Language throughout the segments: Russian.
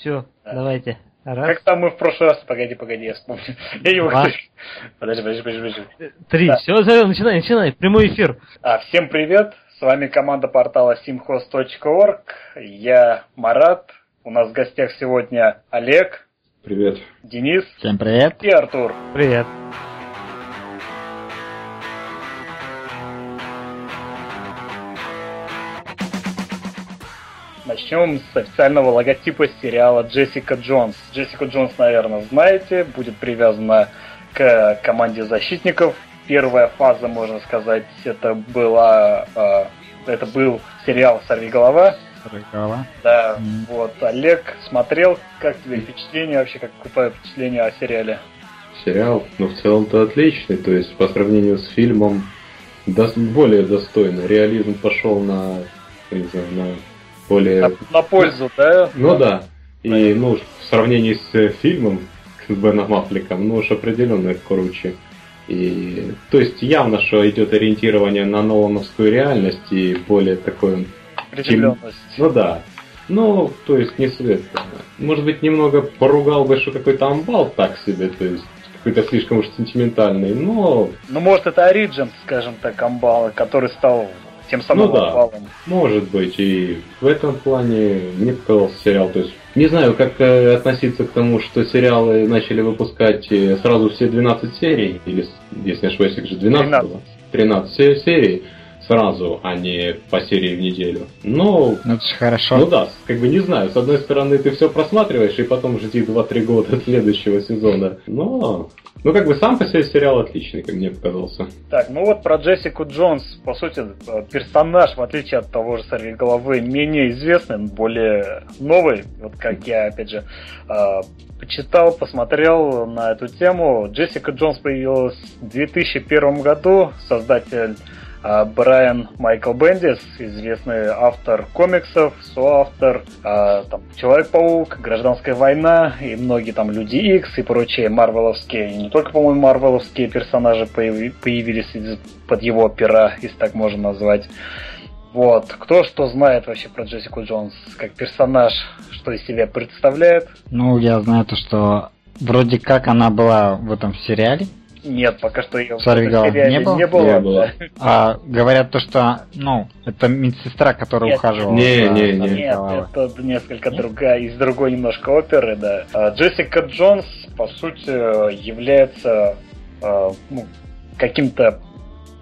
Все, давайте. Раз. Как там мы в прошлый раз? Погоди, погоди, я вспомню. Я не могу. Подожди, подожди, подожди, подожди. Три. Да. Все, начинай, начинай. Прямой эфир. А, всем привет. С вами команда портала simhost.org. Я Марат. У нас в гостях сегодня Олег. Привет. Денис. Всем привет. И Артур. Привет. Начнем с официального логотипа сериала Джессика Джонс. Джессика Джонс, наверное, знаете, будет привязана к команде защитников. Первая фаза, можно сказать, это была э, это был сериал Сорви голова. Сорви голова. Да, mm. вот. Олег смотрел, как тебе впечатление вообще, как какое впечатление о сериале? Сериал, ну в целом-то отличный, то есть по сравнению с фильмом до, более достойно. Реализм пошел на, не знаю, на более... На, на пользу, да? Ну да. И ну, в сравнении с э, фильмом с Беном Аффлеком, ну уж определенно круче. И, то есть явно, что идет ориентирование на Нолановскую реальность и более такой... Приземленность. Чем... Ну да. Ну, то есть не советую. Может быть, немного поругал бы, что какой-то амбал так себе, то есть какой-то слишком уж сентиментальный, но... Ну, может, это Ориджин, скажем так, амбала, который стал тем самым ну, да, баллом. Может быть, и в этом плане мне показался сериал. То есть не знаю, как э, относиться к тому, что сериалы начали выпускать э, сразу все 12 серий, или, если не ошибаюсь, их же 12 13. было. 13 серий сразу, а не по серии в неделю. Но... Ну, это же хорошо. Ну да, как бы не знаю. С одной стороны, ты все просматриваешь, и потом жди 2-3 года следующего сезона. Но ну, как бы сам по себе сериал отличный, как мне показался. Так, ну вот про Джессику Джонс, по сути, персонаж, в отличие от того же Сорви головы, менее известный, более новый. Вот как я, опять же, а, почитал, посмотрел на эту тему. Джессика Джонс появилась в 2001 году, создатель Брайан Майкл Бендис, известный автор комиксов, соавтор, а, там, Человек-паук, Гражданская война и многие там Люди Икс и прочие марвеловские, и не только, по-моему, марвеловские персонажи появились под его пера, если так можно назвать. Вот. Кто что знает вообще про Джессику Джонс как персонаж, что из себя представляет? Ну, я знаю то, что вроде как она была в этом сериале, нет, пока что ее Сорвиголов не было? Не было. Не было. А говорят то, что, ну, это медсестра, которая нет, ухаживала. Не, не, не. Нет, это несколько нет? другая, из другой немножко оперы, да. А, Джессика Джонс, по сути, является а, ну, каким-то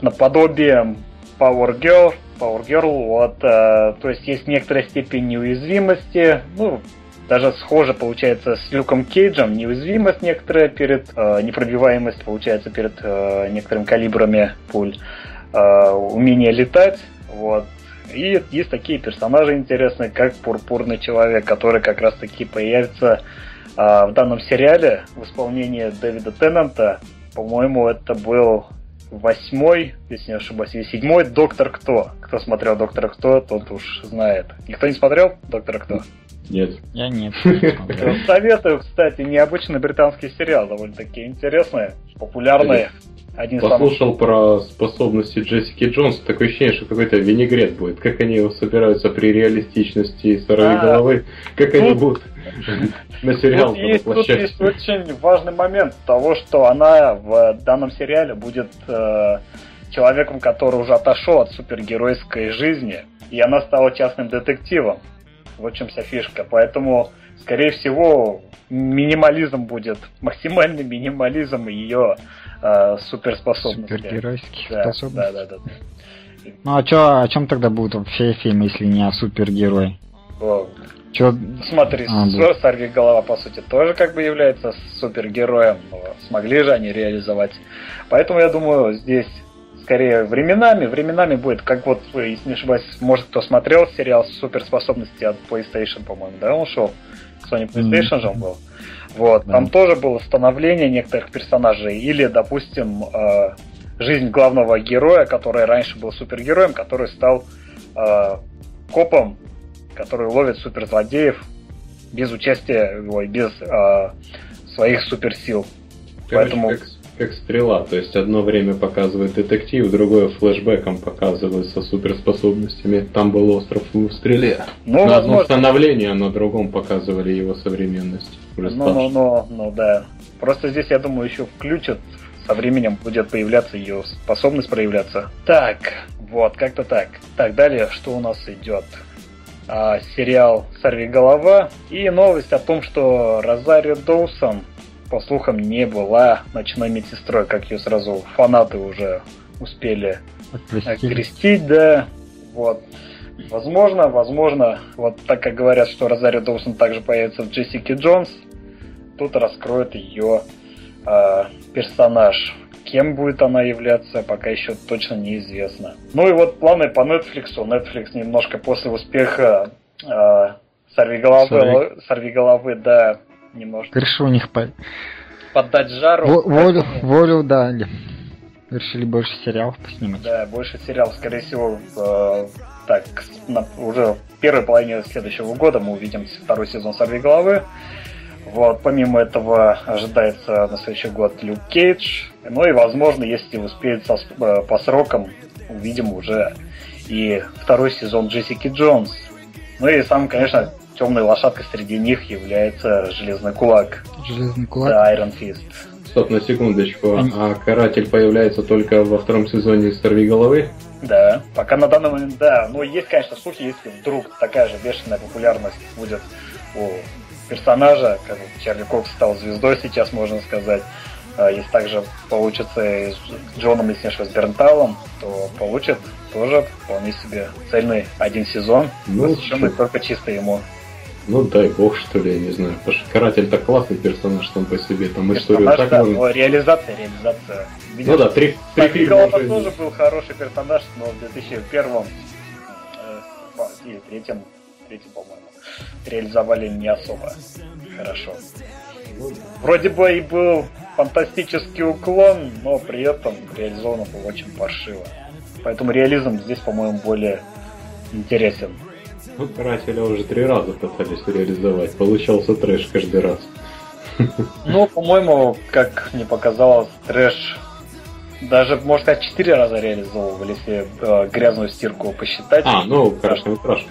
наподобием Power Girl, Power Girl, вот, а, то есть есть некоторая степень неуязвимости, ну, даже схоже получается с Люком Кейджем, неуязвимость некоторая перед, э, непробиваемость получается перед э, некоторыми калибрами пуль, э, умение летать, вот. И есть такие персонажи интересные, как Пурпурный Человек, который как раз таки появится э, в данном сериале в исполнении Дэвида Теннанта. По-моему, это был восьмой, если не ошибаюсь, или седьмой Доктор Кто. Кто смотрел Доктора Кто, тот уж знает. Никто не смотрел Доктора Кто? Нет. Я нет. Советую, кстати, необычный британский сериал, довольно-таки интересный, популярный. Один Послушал самых... про способности Джессики Джонс, такое ощущение, что какой-то винегрет будет. Как они его собираются при реалистичности сорови а, головы, как тут... они будут на сериал тут есть, тут есть очень важный момент того, что она в данном сериале будет э, человеком, который уже отошел от супергеройской жизни, и она стала частным детективом. В чем вся фишка. Поэтому, скорее всего, минимализм будет, максимальный минимализм ее э, суперспособности. Супергеройских да, способностей. Да, да, да. Ну а чё, о чем тогда будет вообще фильм, если не о супергерое? Чё... Смотри, а, Сорви голова, по сути, тоже как бы является супергероем. Но смогли же они реализовать. Поэтому я думаю, здесь скорее временами. Временами будет, как вот, если не ошибаюсь, может кто смотрел сериал «Суперспособности» от PlayStation, по-моему, да, он шел? Sony PlayStation mm-hmm. же он был. Вот, да. там тоже было становление некоторых персонажей. Или, допустим, э, жизнь главного героя, который раньше был супергероем, который стал э, копом, который ловит суперзлодеев без участия, ой, без э, своих суперсил. Короче, Поэтому... Как как стрела. То есть одно время показывает детектив, другое флешбеком показывает со суперспособностями. Там был остров в стреле. Ну, на одном становлении, а на другом показывали его современность. Ну, ну, ну, ну, да. Просто здесь, я думаю, еще включат со временем будет появляться ее способность проявляться. Так, вот, как-то так. Так, далее, что у нас идет? А, сериал «Сорви голова» и новость о том, что Розарио Доусон, по слухам, не была ночной медсестрой, как ее сразу фанаты уже успели окрестить, да. Вот. Возможно, возможно, вот так как говорят, что Розарио Доусон также появится в Джессике Джонс, тут раскроет ее э, персонаж. Кем будет она являться, пока еще точно неизвестно. Ну и вот планы по Netflix. Netflix немножко после успеха э, Сорви головы, Сорви головы, да, немножко. Решил у них по... поддать жару. В, волю, волю дали. Решили больше сериалов поснимать. Да, больше сериалов, скорее всего, э, так, на, уже в первой половине следующего года мы увидим второй сезон Сорви головы. Вот, помимо этого ожидается на следующий год Люк Кейдж. Ну и, возможно, если успеет со, э, по срокам, увидим уже и второй сезон Джессики Джонс. Ну и сам, конечно, темной лошадкой среди них является Железный Кулак. Железный Кулак? Да, Iron Fist. Стоп, на секундочку. А Каратель появляется только во втором сезоне Сорви головы? Да, пока на данный момент, да. Но есть, конечно, слухи, если вдруг такая же бешеная популярность будет у персонажа, как Чарли Кокс стал звездой сейчас, можно сказать. А если также получится и с Джоном, если не с Бернталом, то получит тоже вполне себе цельный один сезон, ну, посвященный только чисто ему. Ну дай бог, что ли, я не знаю. Потому что Каратель так классный персонаж там по себе, там историю так да, можно... реализация, реализация. Видишь, ну да, три, три фильма уже... тоже был хороший персонаж, но в 2001 э, или третьем, третьем, по-моему, реализовали не особо хорошо. Вроде бы и был фантастический уклон, но при этом реализовано было очень паршиво. Поэтому реализм здесь, по-моему, более интересен. Ну, Карателя уже три раза пытались реализовать. Получался трэш каждый раз. Ну, по-моему, как мне показалось, трэш даже, можно сказать, четыре раза реализовывали, если э, грязную стирку посчитать. А, ну, короткометражка.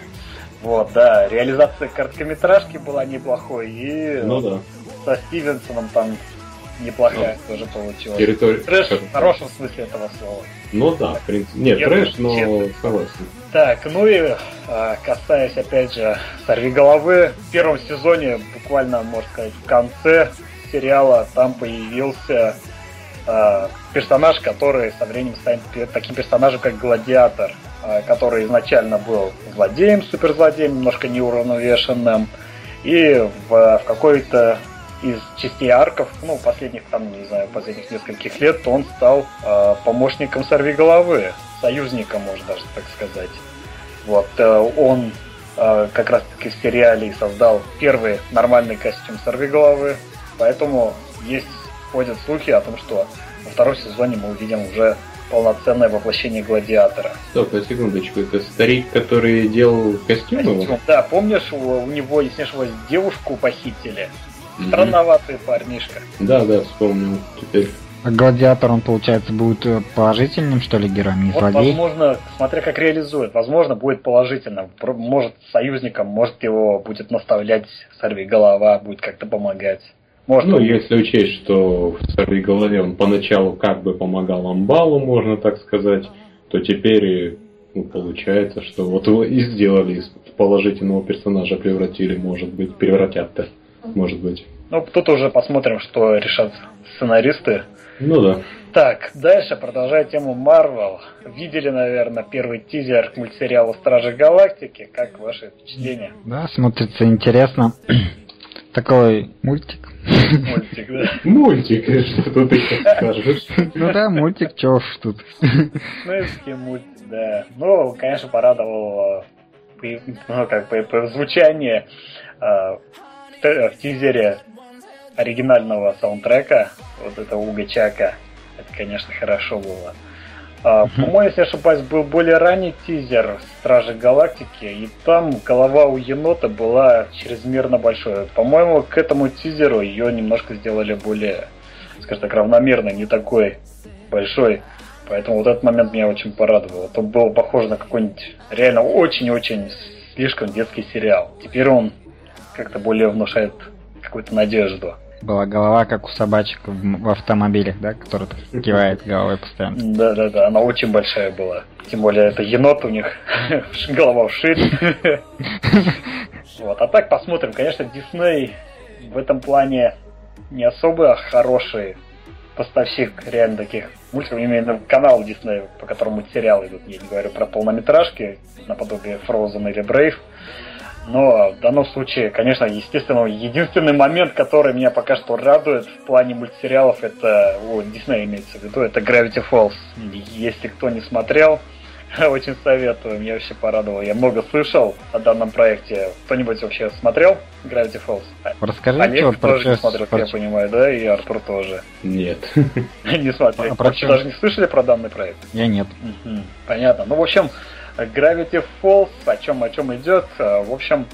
Вот, да, реализация короткометражки была неплохой, и ну, да. со Стивенсоном там неплохая ну, тоже получилась. Территория... Трэш в хорошем смысле этого слова. Ну да, в принципе. Нет, Я трэш, но согласен. Так, ну и а, касаясь опять же сорви головы, в первом сезоне, буквально, можно сказать, в конце сериала там появился а, персонаж, который со временем станет таким персонажем, как Гладиатор. Э, который изначально был злодеем, суперзлодеем, немножко неуравновешенным, и в, в какой-то из частей арков, ну, последних там, не знаю, последних нескольких лет, он стал э, помощником сорвиголовы, союзником, можно даже так сказать. Вот, э, он э, как раз-таки в сериале создал первый нормальный костюм сорвиголовы, поэтому есть, ходят слухи о том, что во втором сезоне мы увидим уже полноценное воплощение гладиатора. Стоп, на секундочку, это старик, который делал костюмы? Костюм, да, помнишь, у, у него, если не ошибаюсь, девушку похитили? Странноватый парнишка. Да, да, вспомнил теперь. А гладиатор, он, получается, будет э, положительным, что ли, героем, не вот, злодей? Возможно, смотря как реализует, возможно, будет положительным. Может, союзником, может, его будет наставлять сорви голова, будет как-то помогать. Может, ну, если учесть, что в своей голове он поначалу как бы помогал Амбалу, можно так сказать, то теперь ну, получается, что вот его и сделали из положительного персонажа превратили, может быть, превратят-то, может быть. Ну, тут уже посмотрим, что решат сценаристы. Ну да. Так, дальше, продолжая тему Марвел. Видели, наверное, первый тизер к мультсериалу Стражи Галактики. Как ваши впечатления? Да, смотрится интересно. Такой мультик Мультик, да. Мультик, что ты скажешь. Ну да, мультик, чё ж тут. Ну, мультик, да. Ну, конечно, порадовал ну, как бы, по звучанию а, в тизере оригинального саундтрека, вот этого Уга Чака. Это, конечно, хорошо было. А, по-моему, если ошибаюсь, был более ранний тизер Стражи Галактики, и там голова у енота была чрезмерно большой. По-моему, к этому тизеру ее немножко сделали более скажем так, равномерный, не такой большой. Поэтому вот этот момент меня очень порадовал. Это было похоже на какой-нибудь реально очень-очень слишком детский сериал. Теперь он как-то более внушает какую-то надежду. Была голова, как у собачек в, в автомобиле, да, который кивает головой постоянно. Да-да-да, она очень большая была. Тем более это енот у них, голова вшит. Вот, а так посмотрим. Конечно, Дисней в этом плане не особо хороший поставщик реально таких мультиков, именно канал Дисней, по которому мультсериалы идут. Я не говорю про полнометражки, наподобие Frozen или Brave. Но в данном случае, конечно, естественно, единственный момент, который меня пока что радует в плане мультсериалов, это, о, Дисней имеется в виду, это Gravity Falls. Если кто не смотрел, очень советую, меня вообще порадовало. Я много слышал о данном проекте. Кто-нибудь вообще смотрел Gravity Falls? Расскажи, Олег что, тоже не смотрел, про... я понимаю, да? И Артур тоже. Нет. Не смотрел. А про даже не слышали про данный проект? Я нет. Понятно. Ну, в общем, Gravity Falls, о чем, о чем идет. В общем,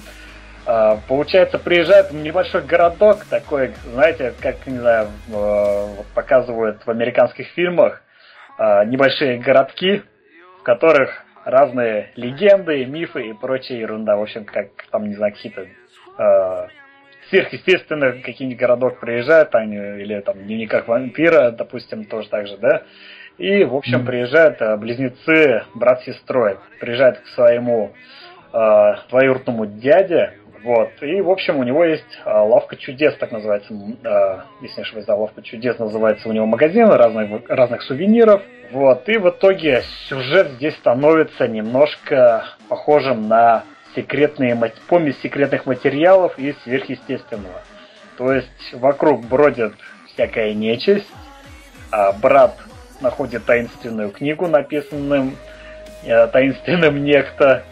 получается, приезжает в небольшой городок, такой, знаете, как, не знаю, показывают в американских фильмах, небольшие городки, в которых разные легенды, мифы и прочая ерунда. В общем, как там, не знаю, какие-то э, сверхъестественных какие-нибудь городок приезжают, они, или там дневниках вампира, допустим, тоже так же, да. И, в общем, приезжают э, близнецы, брат с сестрой, приезжают к своему э, двоюродному дяде, вот. И, в общем, у него есть а, лавка чудес, так называется. А, если не ошибаюсь, да, лавка чудес называется у него магазин разных, разных сувениров. Вот. И в итоге сюжет здесь становится немножко похожим на секретные, помесь секретных материалов и сверхъестественного. То есть вокруг бродит всякая нечисть, а брат находит таинственную книгу, написанным э, таинственным некто,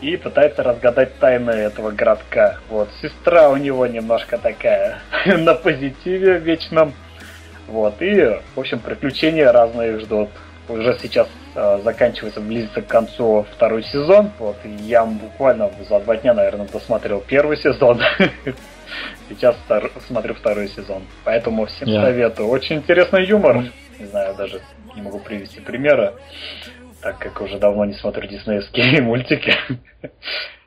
и пытается разгадать тайны этого городка. Вот, сестра у него немножко такая на позитиве вечном. Вот, и, в общем, приключения разные ждут. Уже сейчас э, заканчивается, близится к концу второй сезон. Вот, и я буквально за два дня, наверное, досмотрел первый сезон. Сейчас втор... смотрю второй сезон. Поэтому всем yeah. советую. Очень интересный юмор. Не знаю, даже не могу привести примера так как уже давно не смотрю диснеевские мультики.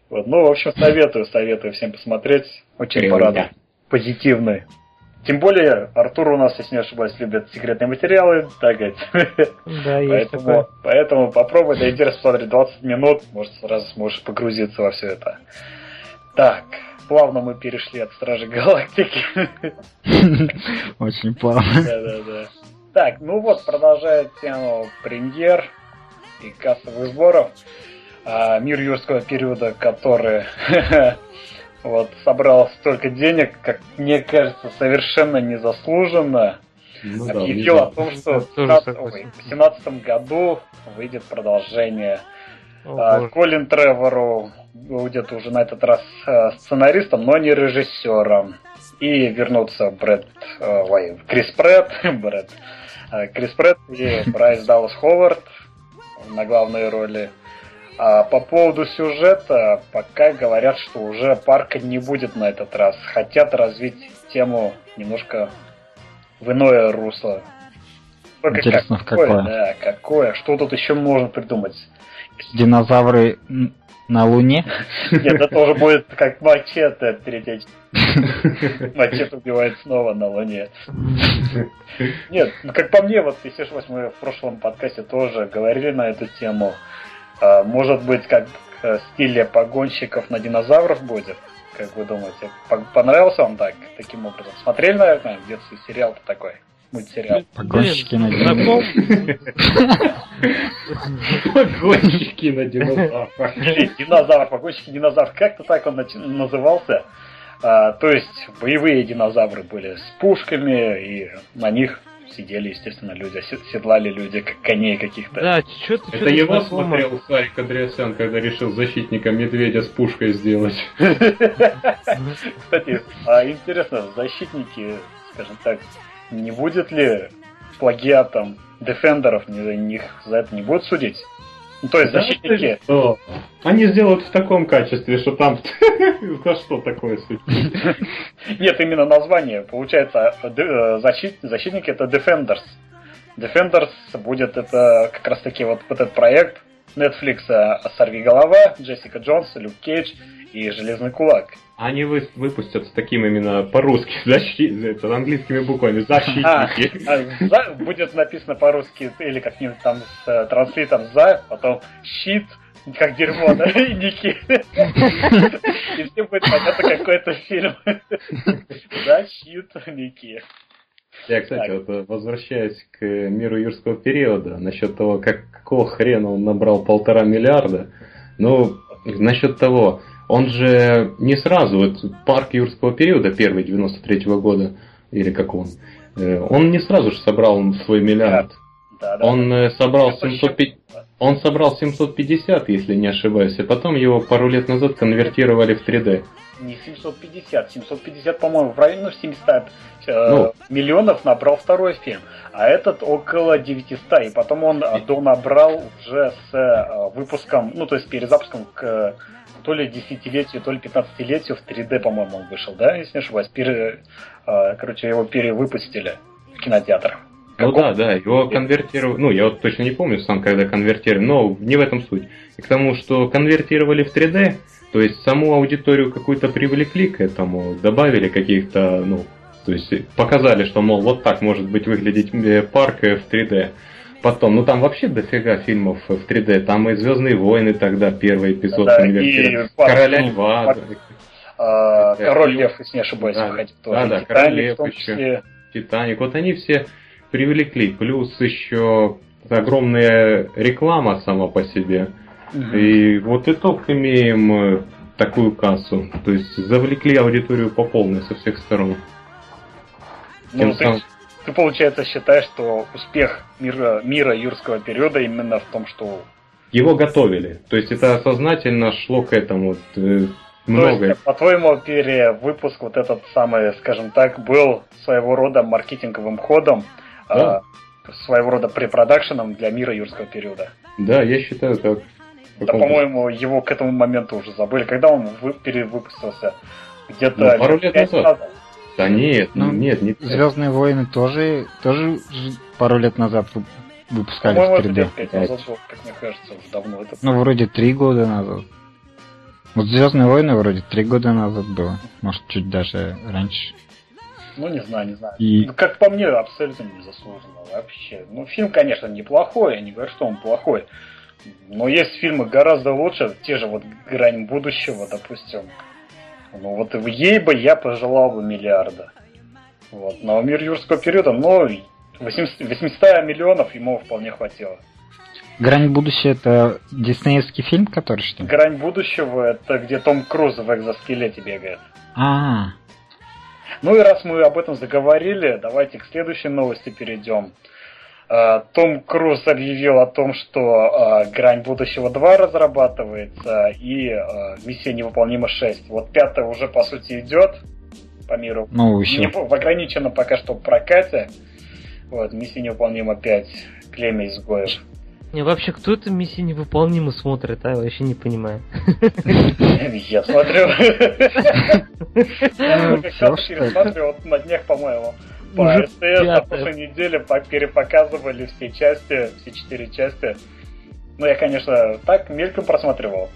Вот, ну, в общем, советую, советую всем посмотреть. Очень порадовал. Позитивный. Тем более, Артур у нас, если не ошибаюсь, любит секретные материалы, так. Да, есть поэтому, такое. поэтому попробуй, да интересно посмотреть 20 минут, может, сразу сможешь погрузиться во все это. Так, плавно мы перешли от Стражи Галактики. Очень плавно. Да, да, да. Так, ну вот, продолжая тему премьер и кассовых сборов. А мир юрского периода, который вот собрал столько денег, как мне кажется, совершенно незаслуженно, ну, объявил да, о том, что в 2017 году выйдет продолжение. О, а, Колин Тревору будет уже на этот раз а, сценаристом, но не режиссером. И вернутся Брэд, а, ой, Крис Претт, Брэд, Крис Претт и Брайс Даллас Ховард на главной роли. А по поводу сюжета, пока говорят, что уже парка не будет на этот раз. Хотят развить тему немножко в иное русло. Только Интересно, какое, в какое? Да, какое? Что тут еще можно придумать? Динозавры на Луне? Нет, это уже будет как мачете третья Мачете убивает снова на Луне. Нет, ну как по мне, вот если мы в прошлом подкасте тоже говорили на эту тему, может быть, как в стиле погонщиков на динозавров будет? Как вы думаете? Понравился вам так, таким образом? Смотрели, наверное, в детстве сериал такой? мультсериал. Погонщики на динозаврах. Погонщики на динозаврах. Динозавр, погонщики динозавр. Как-то так он назывался. А, то есть боевые динозавры были с пушками, и на них сидели, естественно, люди, седлали люди, как коней каких-то. Да, что-то... Это его смотрел Сарик Андреасян, когда решил защитника медведя с пушкой сделать. Кстати, а интересно, защитники, скажем так, не будет ли плагиатом Дефендеров, них за это не будут судить? Ну, то есть Да защитники... что? Они сделают в таком качестве, что там... За что такое суть? Нет, именно название. Получается, э, защит- защитники это Defenders. Defenders будет это как раз таки вот этот проект Netflix э, «Сорви голова», Джессика Джонс, Люк Кейдж и Железный кулак. Они вы- выпустят с таким именно по-русски, защи- это, английскими буквами, защитники. а «за» будет написано по-русски или как-нибудь там с э, транслитом «за», потом «щит», как дерьмо, да, и Ники. И всем будет понятно какой-то фильм. Защит Ники. Я, кстати, Так. вот э, возвращаясь к миру юрского периода, насчет того, как, какого хрена он набрал полтора миллиарда, ну, насчет того, он же не сразу, вот парк юрского периода, первый, 93-го года, или как он, э, он не сразу же собрал свой миллиард. Да, да. Он э, собрал Это 750, он собрал 750, если не ошибаюсь, и потом его пару лет назад конвертировали в 3D. Не 750. 750, по-моему, в районе ну, 700 э, Ну. миллионов набрал второй фильм. А этот около 900. И потом он э, донабрал уже с э, выпуском, ну, то есть перезапуском к э, то ли десятилетию, то ли 15-летию в 3D, по-моему, он вышел, да, если не ошибаюсь. Пере- э, короче, его перевыпустили в кинотеатрах. Ну да, да, его конвертировали, ну я вот точно не помню сам, когда конвертировали, но не в этом суть. И к тому, что конвертировали в 3D, то есть саму аудиторию какую-то привлекли к этому, добавили каких-то, ну, то есть показали, что, мол, вот так может быть выглядеть э, парк э, в 3D. Потом, ну там вообще дофига фильмов в 3D, там и Звездные войны тогда, первый эпизод Да, конвертировали, и Короля Льва, да, Э, Король Лев, если не ошибаюсь, Да, выходит да, тоже. да, И Король Лев еще. числе. Титаник, вот они все привлекли, плюс еще огромная реклама сама по себе. Мгм. И вот итог имеем э, такую кассу. То есть завлекли аудиторию по полной со всех сторон. Ну, Тем ты, ты, получается, считаешь, что успех мира, мира юрского периода именно в том, что... Его готовили. То есть это сознательно шло к этому. Вот, э, То Много. есть, по-твоему, перевыпуск вот этот самый, скажем так, был своего рода маркетинговым ходом, Да. а, своего рода препродакшеном для мира юрского периода. Да, я считаю так. Да, по-моему, его к этому моменту уже забыли. Когда он вы- перевыпустился? Где-то Ну, пару лет пять назад. Да нет, Ну, нет, не Звездные войны тоже, тоже пару лет назад вы- выпускали По-моему, в это 3D. лет пять назад было, как мне кажется, уже давно. Это... Ну, вроде три года назад. Вот Звездные войны вроде три года назад было. Может, чуть даже раньше. Ну, не знаю, не знаю. И- Ну, как по мне, абсолютно незаслуженно вообще. Ну, фильм, конечно, неплохой, я не говорю, что он плохой. Но есть фильмы гораздо лучше, те же вот «Грань будущего», допустим. Ну, вот ей бы я пожелал бы миллиарда. Вот. Но «Мир юрского периода», ну, 800, 800 миллионов ему вполне хватило. Грань будущего это диснеевский фильм, который что? ли? «Грань будущего» — это где Том Круз в экзоскелете бегает. А, Ну и раз мы об этом заговорили, давайте к следующей новости перейдем. Э, Том Круз объявил о том, что э, «Грань будущего 2» разрабатывается и э, «Миссия невыполнима 6». Вот пятая уже, по сути, идет по миру. ну Не еще. в ограниченном пока что прокате. Вот, «Миссия невыполнима 5», «Племя изгоев». Не, вообще, кто эту миссию невыполнимо смотрит, а? Я вообще не понимаю. Я смотрю. Я Ну, пересматриваю вот на днях, по-моему. По СТС на прошлой неделе по- перепоказывали все части, все четыре части. Ну, я, конечно, так мельком просматривал.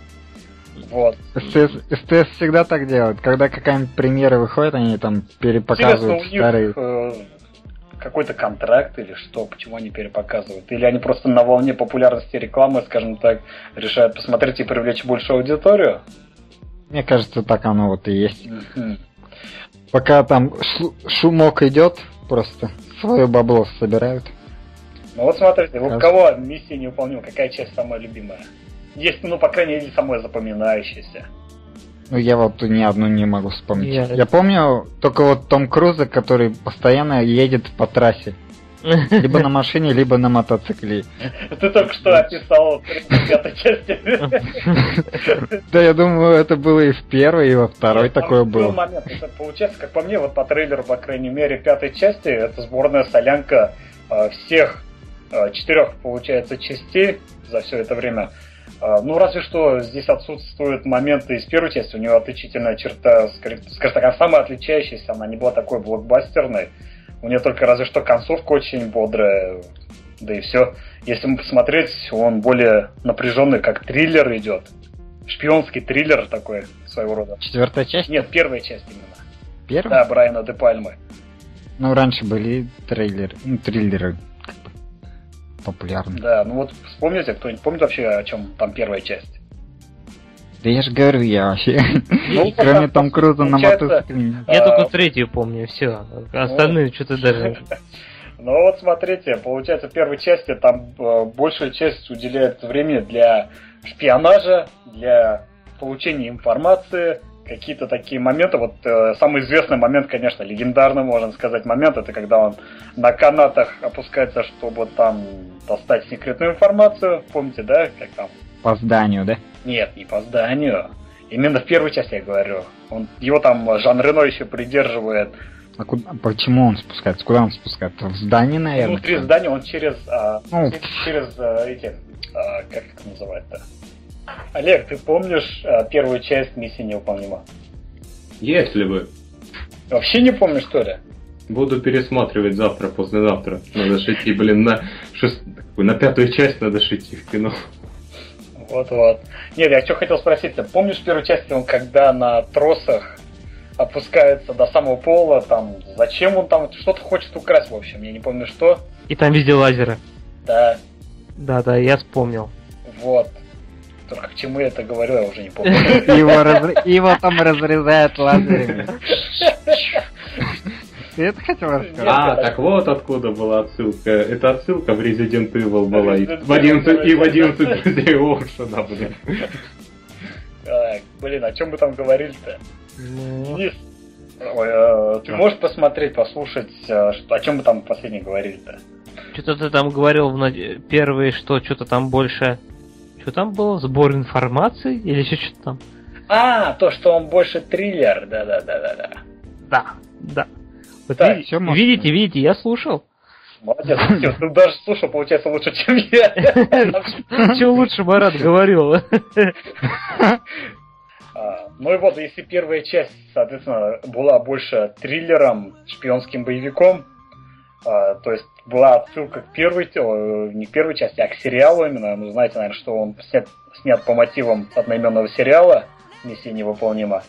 Вот. СТС, СТС всегда так делают. Когда какая-нибудь премьера выходит, они там Интересно, перепоказывают у них старые. э, какой-то контракт или что, почему они перепоказывают? Или они просто на волне популярности рекламы, скажем так, решают посмотреть и привлечь большую аудиторию? Мне кажется, так оно вот и есть. Мгм. Пока там шу- шумок идет, просто свое бабло собирают. Ну вот смотрите, у кого миссия невыполнима, какая часть самая любимая? Есть, ну, по крайней мере, самая запоминающаяся. Ну, я вот ни одну не могу вспомнить. Я- Я, помню только вот Том Круза, который постоянно едет по трассе. Либо на машине, либо на мотоцикле. Ты только что описал 35 части. Да, я думаю, это было и в первой, и во второй такое был было. момент, это получается, как по мне, вот по трейлеру, по крайней мере, пятой части, это сборная солянка э, всех э, четырех, получается, частей за все это время. Э, ну, разве что здесь отсутствуют моменты из первой части. У нее отличительная черта, скажем так, самая отличающаяся, она не была такой блокбастерной. У нее только разве что концовка очень бодрая, да и все. Если посмотреть, он более напряженный, как триллер идет. Шпионский триллер такой своего рода. Четвертая часть? Нет, первая часть именно. Первая? Да, Брайана де Пальмы. Ну, раньше были трейлеры, ну, триллеры популярны. Да, ну вот вспомните, кто-нибудь помнит вообще, о чем там первая часть? Да я же говорю, я вообще. Ну, Кроме Том Круза на мотоцикле. Я А. только третью помню, все. Остальные что-то даже... Ну вот смотрите, получается, в первой части там э, большая часть уделяет времени для шпионажа, для получения информации, какие-то такие моменты. Вот э, самый известный момент, конечно, легендарный, можно сказать, момент, это когда он на канатах опускается, чтобы там достать секретную информацию. Помните, да, как там? По зданию, да? Нет, не по зданию. Именно в первой части я говорю. Он, его там Жан Рено еще придерживает А куда, почему он спускается? Куда он спускается? В здание, наверное? Внутри здания он через, а, Ну. через а, эти, а, как это называется? Олег, ты помнишь а, первую часть миссии невыполнима? Если бы. Вообще не помнишь, что ли? Буду пересматривать завтра, послезавтра. Надо идти, блин, на, шест... на пятую часть надо идти в кино. Вот-вот. Нет, я что хотел спросить, ты помнишь в первой части, он когда на тросах опускается до самого пола, там, зачем он там что-то хочет украсть, в общем, я не помню что. И там везде лазеры. Да, Да-да, я вспомнил. вот. Только к чему я это говорю, я уже не помню. Его, там разрезают лазерами. Ты это хотел рассказать? А, так вот откуда была отсылка. Это отсылка в Resident Evil была. И в 11, и в Evil, 11 друзей Оушена, блин. Блин, о чем мы там говорили-то? Ну, Денис, ой, э, ты можешь посмотреть, послушать, э, о чем мы там последний говорили-то? Что-то ты там говорил в первые, что что-то там больше... Что там было? Сбор информации? Или еще что-то там? А, то, что он больше триллер, да-да-да-да-да. Да, да. Вот Так, видите, видите, видите, я слушал. Молодец, Костя, ты даже слушал, получается, лучше, чем я. Чего лучше Марат говорил? А, Ну и вот, если первая часть, соответственно, была больше триллером, шпионским боевиком, а, то есть была отсылка к первой, э, не к первой части, а к сериалу именно. Ну, знаете, наверное, что он снят, снят по мотивам одноименного сериала «Миссия невыполнима».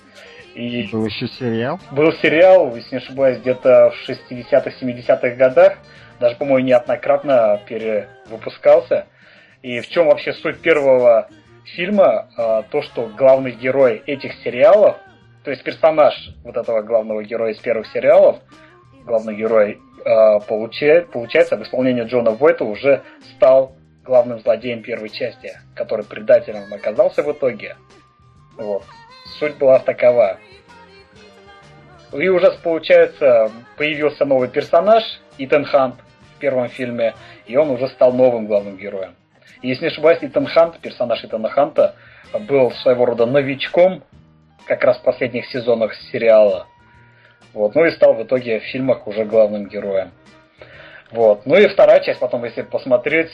И Был еще сериал. был сериал, если не ошибаюсь, где-то в 60-х, 70-х годах, даже, по-моему, неоднократно перевыпускался. И в чем вообще суть первого фильма? А, То, что главный герой этих сериалов, то есть персонаж вот этого главного героя из первых сериалов, главный герой, а, получает, получается, в исполнении Джона Войта уже стал главным злодеем первой части, который предателем оказался в итоге. Вот. Суть была такова. И уже, получается, появился новый персонаж, Итан Хант, в первом фильме, и он уже стал новым главным героем. Если не ошибаюсь, Итан Хант, персонаж Итана Ханта, был своего рода новичком, как раз в последних сезонах сериала. Вот. Ну и стал в итоге в фильмах уже главным героем. Вот. Ну и вторая часть, потом, если посмотреть,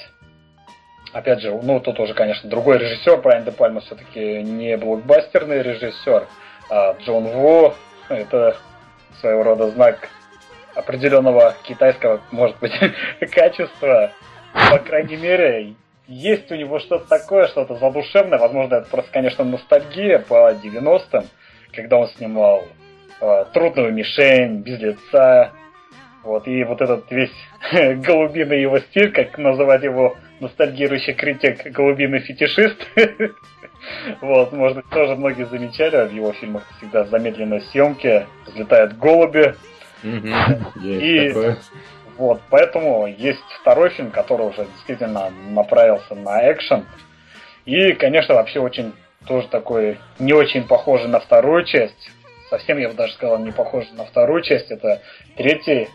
опять же, ну тут уже, конечно, другой режиссер, Брайан Де Пальма все-таки не блокбастерный режиссер, а Джон Во, это своего рода знак определенного китайского, может быть, качества. По крайней мере, есть у него что-то такое, что-то задушевное. Возможно, это просто, конечно, ностальгия по 90-м, когда он снимал э, «Трудную мишень», «Без лица». Вот, и вот этот весь голубиный его стиль, как называть его ностальгирующий критик голубиный фетишист. Вот, может быть, тоже многие замечали, в его фильмах всегда в замедленной съемке взлетают голуби. И-. Вот, поэтому есть второй фильм, который уже действительно направился на экшен. И, конечно, вообще очень тоже такой не очень похожий на вторую часть. Совсем, я бы даже сказал, не похожий на вторую часть. Это третий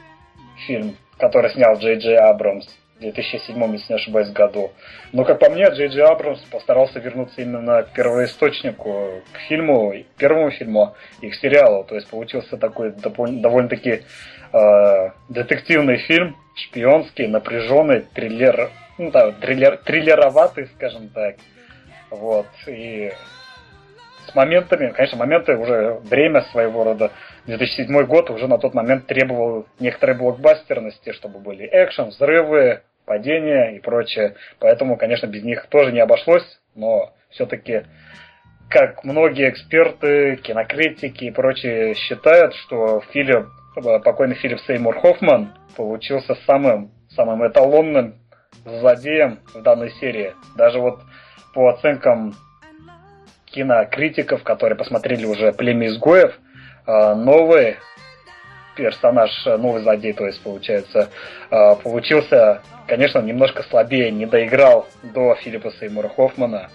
фильм, который снял Джей Джей Абрамс. в 2007, если не ошибаюсь, году. Но, как по мне, Джей Джей Абрамс постарался вернуться именно к первоисточнику, к фильму, к первому фильму и к сериалу. То есть получился такой довольно-таки э, детективный фильм, шпионский, напряженный, триллер, ну да, триллер, триллероватый, скажем так. Вот. И с моментами, конечно, моменты уже время своего рода. 2007 год уже на тот момент требовал некоторой блокбастерности, чтобы были экшен, взрывы, падения и прочее. Поэтому, конечно, без них тоже не обошлось, но все-таки, как многие эксперты, кинокритики и прочие считают, что Филипп, покойный Филипп Сеймур Хоффман получился самым, самым эталонным злодеем в данной серии. Даже вот по оценкам кинокритиков, которые посмотрели уже «Племя изгоев», а, новый персонаж, новый злодей, то есть, получается, а, получился, конечно, немножко слабее, не доиграл до Филиппа Сеймура Хоффмана.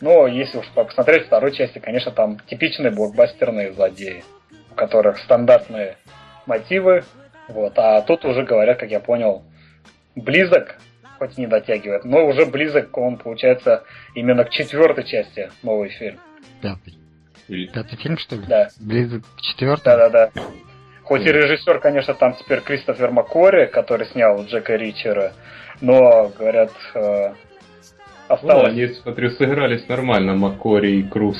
Но если уж посмотреть второй части, конечно, там типичные блокбастерные злодеи, у которых стандартные мотивы, вот, а тут уже говорят, как я понял, близок хоть и не дотягивает, но уже близок он, получается, именно к четвертой части новый фильм. Пятый. Пятый фильм, что ли? Да. Близок к четвертой? Да-да-да. Хоть и режиссер, конечно, там теперь Кристофер Маккори, который снял Джека Ричера, но, говорят, э, осталось... Ну, они, смотрю, сыгрались нормально, Маккори и Круз.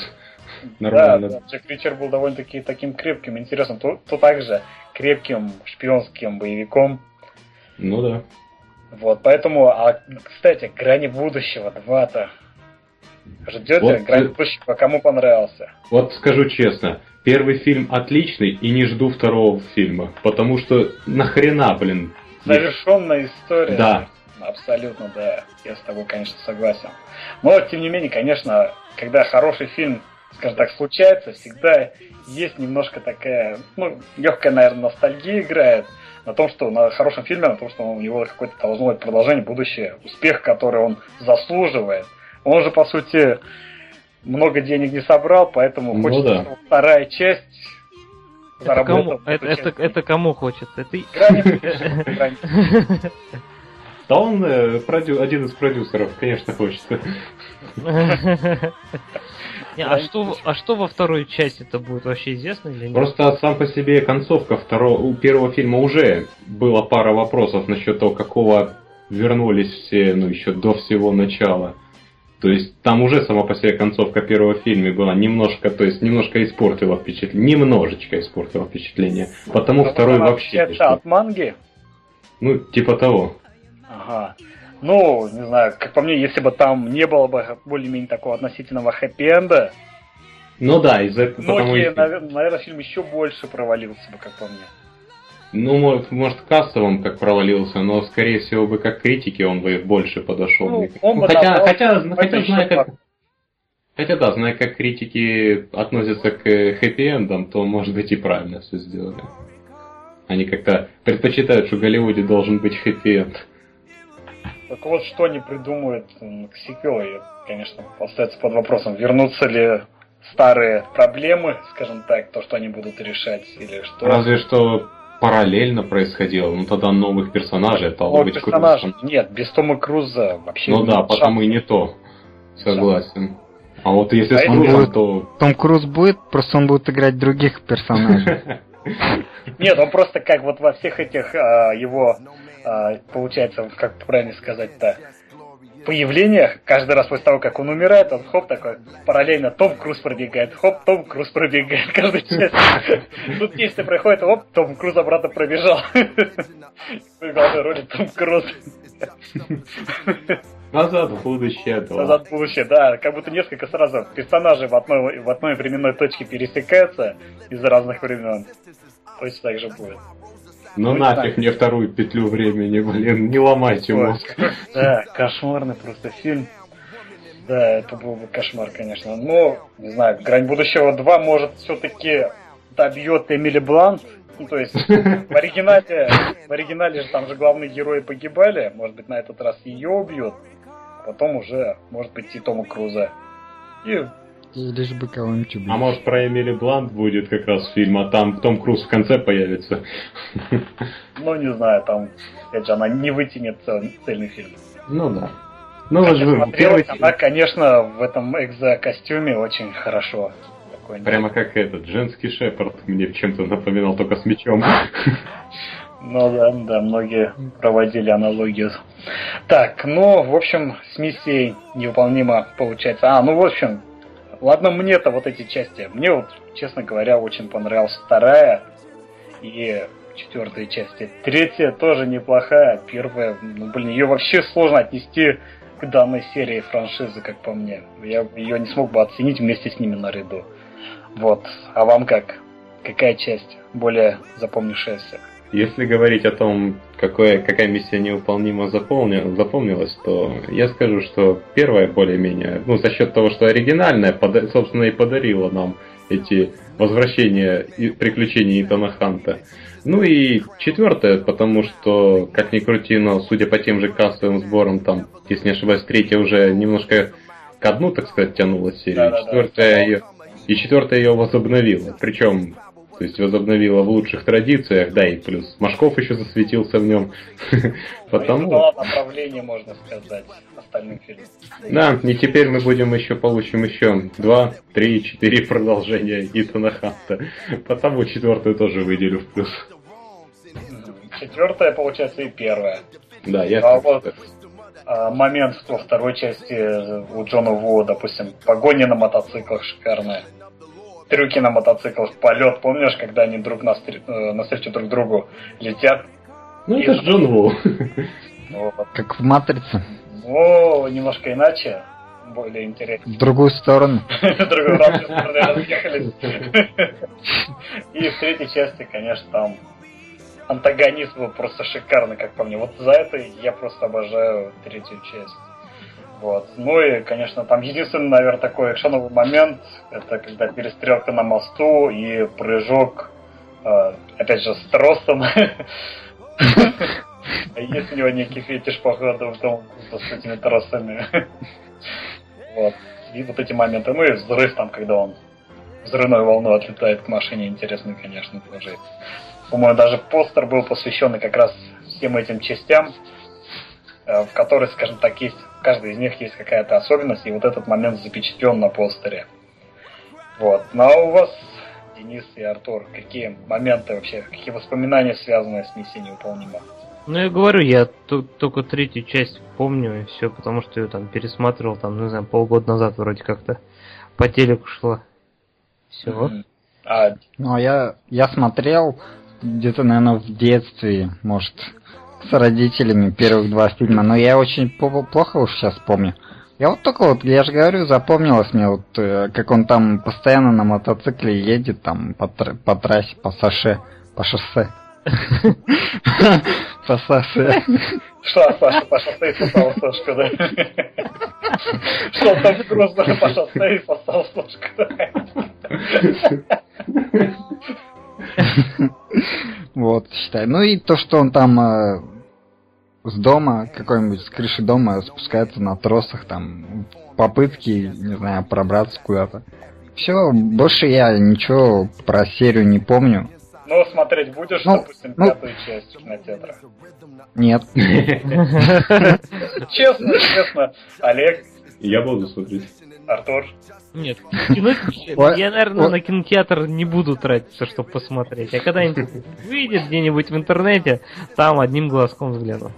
Нормально. Да, да, Джек Ричер был довольно-таки таким крепким, интересным, то, то также крепким шпионским боевиком. Ну да. Вот, поэтому, а, кстати, Грани будущего 2-то. Ждете вот, Грани будущего, кому понравился? Вот скажу честно, первый фильм отличный и не жду второго фильма, потому что нахрена, блин. Завершенная история. Да. Абсолютно, да. Я с тобой, конечно, согласен. Но, тем не менее, конечно, когда хороший фильм, скажем так, случается, всегда есть немножко такая, ну, легкая, наверное, ностальгия играет на том, что на хорошем фильме, на том, что у него какое-то должно быть продолжение, будущее, успех, который он заслуживает. Он же, по сути, много денег не собрал, поэтому ну, хочется, да. вторая часть это кому, это, это, это кому хочется? Это... Да он э, продю, один из продюсеров, конечно, хочется. Не, а, что, а что во второй части это будет вообще известно или нет? Просто сам по себе концовка второго, у первого фильма уже была пара вопросов насчет того, какого вернулись все, ну, еще до всего начала. То есть там уже сама по себе концовка первого фильма была немножко, то есть немножко испортила впечатление, немножечко испортила впечатление. Потому Но второй вообще... Это от манги? Ну, типа того. Ага. Ну, не знаю, как по мне, если бы там не было бы более-менее такого относительного хэппи-энда, ну да, из-за этого потому и... наверное, фильм еще больше провалился бы, как по мне. Ну, может, может, кассовым как провалился, но, скорее всего, бы как критики он бы больше подошел. Ну, он бы хотя, хотя, хотя, зная, как... Хотя да, зная, как критики относятся к хэппи-эндам, то, может быть, и правильно все сделали. Они как-то предпочитают, что в Голливуде должен быть хэппи-энд. Так вот, что они придумают к сиквелу, конечно, остается под вопросом. Вернутся ли старые проблемы, скажем так, то, что они будут решать, или что? Разве что параллельно происходило, ну тогда новых персонажей стало быть персонаж... Круз. Нет, без Тома Круза вообще Ну да, потому и не то. Согласен. А вот если а с Крузом, то... Том Круз будет, просто он будет играть других персонажей. Нет, он просто как вот во всех этих а, его а, получается, как правильно сказать-то, появлениях, каждый раз после того, как он умирает, он хоп такой, параллельно Том Круз пробегает, хоп, Том Круз пробегает, каждый часть. Тут действие проходит, оп, Том Круз обратно пробежал. В главной роли Том Круз. Назад в будущее, да. Назад в будущее, да. Как будто несколько сразу персонажей в одной, в одной временной точке пересекаются из разных времен. Точно так же будет. Ну нафиг мне вторую петлю времени, блин, не ломайте мозг. Да, кошмарный просто фильм. Да, это был бы кошмар, конечно. Но, не знаю, Грань будущего 2 может все-таки добьет Эмили Блант. Ну, то есть, в оригинале, в оригинале же там же главные герои погибали. Может быть, на этот раз ее убьют. Потом уже, может быть, и Тома Круза. И Лишь бы кого-нибудь убить. А может про Эмили Блант будет как раз фильм, а там Том Круз в конце появится. Ну, не знаю, там, опять же, она не вытянет цельный фильм. Ну да. Ну, вот же первый... Она, конечно, в этом экзо-костюме очень хорошо. Прямо как этот, женский шепард мне чем-то напоминал, только с мечом. Ну да, да, многие проводили аналогию. Так, ну, в общем, с миссией невыполнимо получается. А, ну, в общем, ладно мне-то вот эти части. Мне вот, честно говоря, очень понравилась вторая и четвертая части. Третья тоже неплохая. Первая, ну, блин, ее вообще сложно отнести к данной серии франшизы, как по мне. Я ее не смог бы оценить вместе с ними наряду. Вот. А вам как? Какая часть более запомнившаяся? Если говорить о том, какое, какая миссия невыполнима запомни, запомнилась, то я скажу, что первая более-менее, ну, за счет того, что оригинальная, пода, собственно, и подарила нам эти возвращения и приключения Итана Ханта. Ну и четвертое, потому что, как ни крути, но судя по тем же кассовым сборам, там, если не ошибаюсь, третья уже немножко ко дну, так сказать, тянула серию. Да, четвертая да, ее, и четвертая ее возобновила. Причем то есть возобновила в лучших традициях, да, и плюс Машков еще засветился в нем. Потому... Ну, направление, можно сказать, остальным фильмам. Да, и теперь мы будем еще, получим еще два, три, четыре продолжения Итана Ханта. Потому четвертую тоже выделю в плюс. Четвертая, получается, и первая. Да, я а вот а, момент во второй части у Джона Ву, допустим, погони на мотоциклах шикарная трюки на мотоциклах, полет, помнишь, когда они друг навстречу, э, навстречу друг другу летят? Ну, это же Джон Ву. Вот. Как в «Матрице». О, немножко иначе, более интересно. В другую сторону. В другую сторону разъехались. И в третьей части, конечно, там антагонист был просто шикарный, как по мне. Вот за это я просто обожаю третью часть. Вот. Ну и, конечно, там единственный, наверное, такой экшеновый момент, это когда перестрелка на мосту и прыжок, э, опять же, с тросом. Есть у него некий фетиш, походу, в том, с этими тросами. Вот. И вот эти моменты. Ну и взрыв там, когда он взрывной волной отлетает к машине, интересный, конечно, тоже. По-моему, даже постер был посвященный как раз всем этим частям, э, в которой, скажем так, есть каждый из них есть какая-то особенность, и вот этот момент запечатлен на постере. Вот. Ну а у вас, Денис и Артур, какие моменты вообще, какие воспоминания связаны с миссией невыполнима? Ну, я говорю, я только третью часть помню, и все, потому что ее там пересматривал, там, не знаю, полгода назад вроде как-то по телеку шла. Все. Mm-hmm. А... Ну, а я, я смотрел где-то, наверное, в детстве, может, с родителями первых два фильма, но я очень плохо уж сейчас помню. Я вот только вот, я же говорю, запомнилось мне вот, э, как он там постоянно на мотоцикле едет там по, по трассе, по шоссе, по шоссе. По шоссе. Что, Саша, по шоссе и сосал сошку, да? Что там грустно по шоссе и сосал сошку, Вот, считай. Ну и то, что он там э, с дома, какой-нибудь с крыши дома спускается на тросах, там, попытки, не знаю, пробраться куда-то. Все, больше я ничего про серию не помню. Ну, смотреть будешь, ну, допустим, ну, пятую часть кинотеатра? Нет. Честно, честно. Олег? Я буду смотреть. Артур? Нет, я, наверное, на кинотеатр не буду тратиться, чтобы посмотреть. А когда-нибудь выйдет где-нибудь в интернете, там одним глазком взгляну.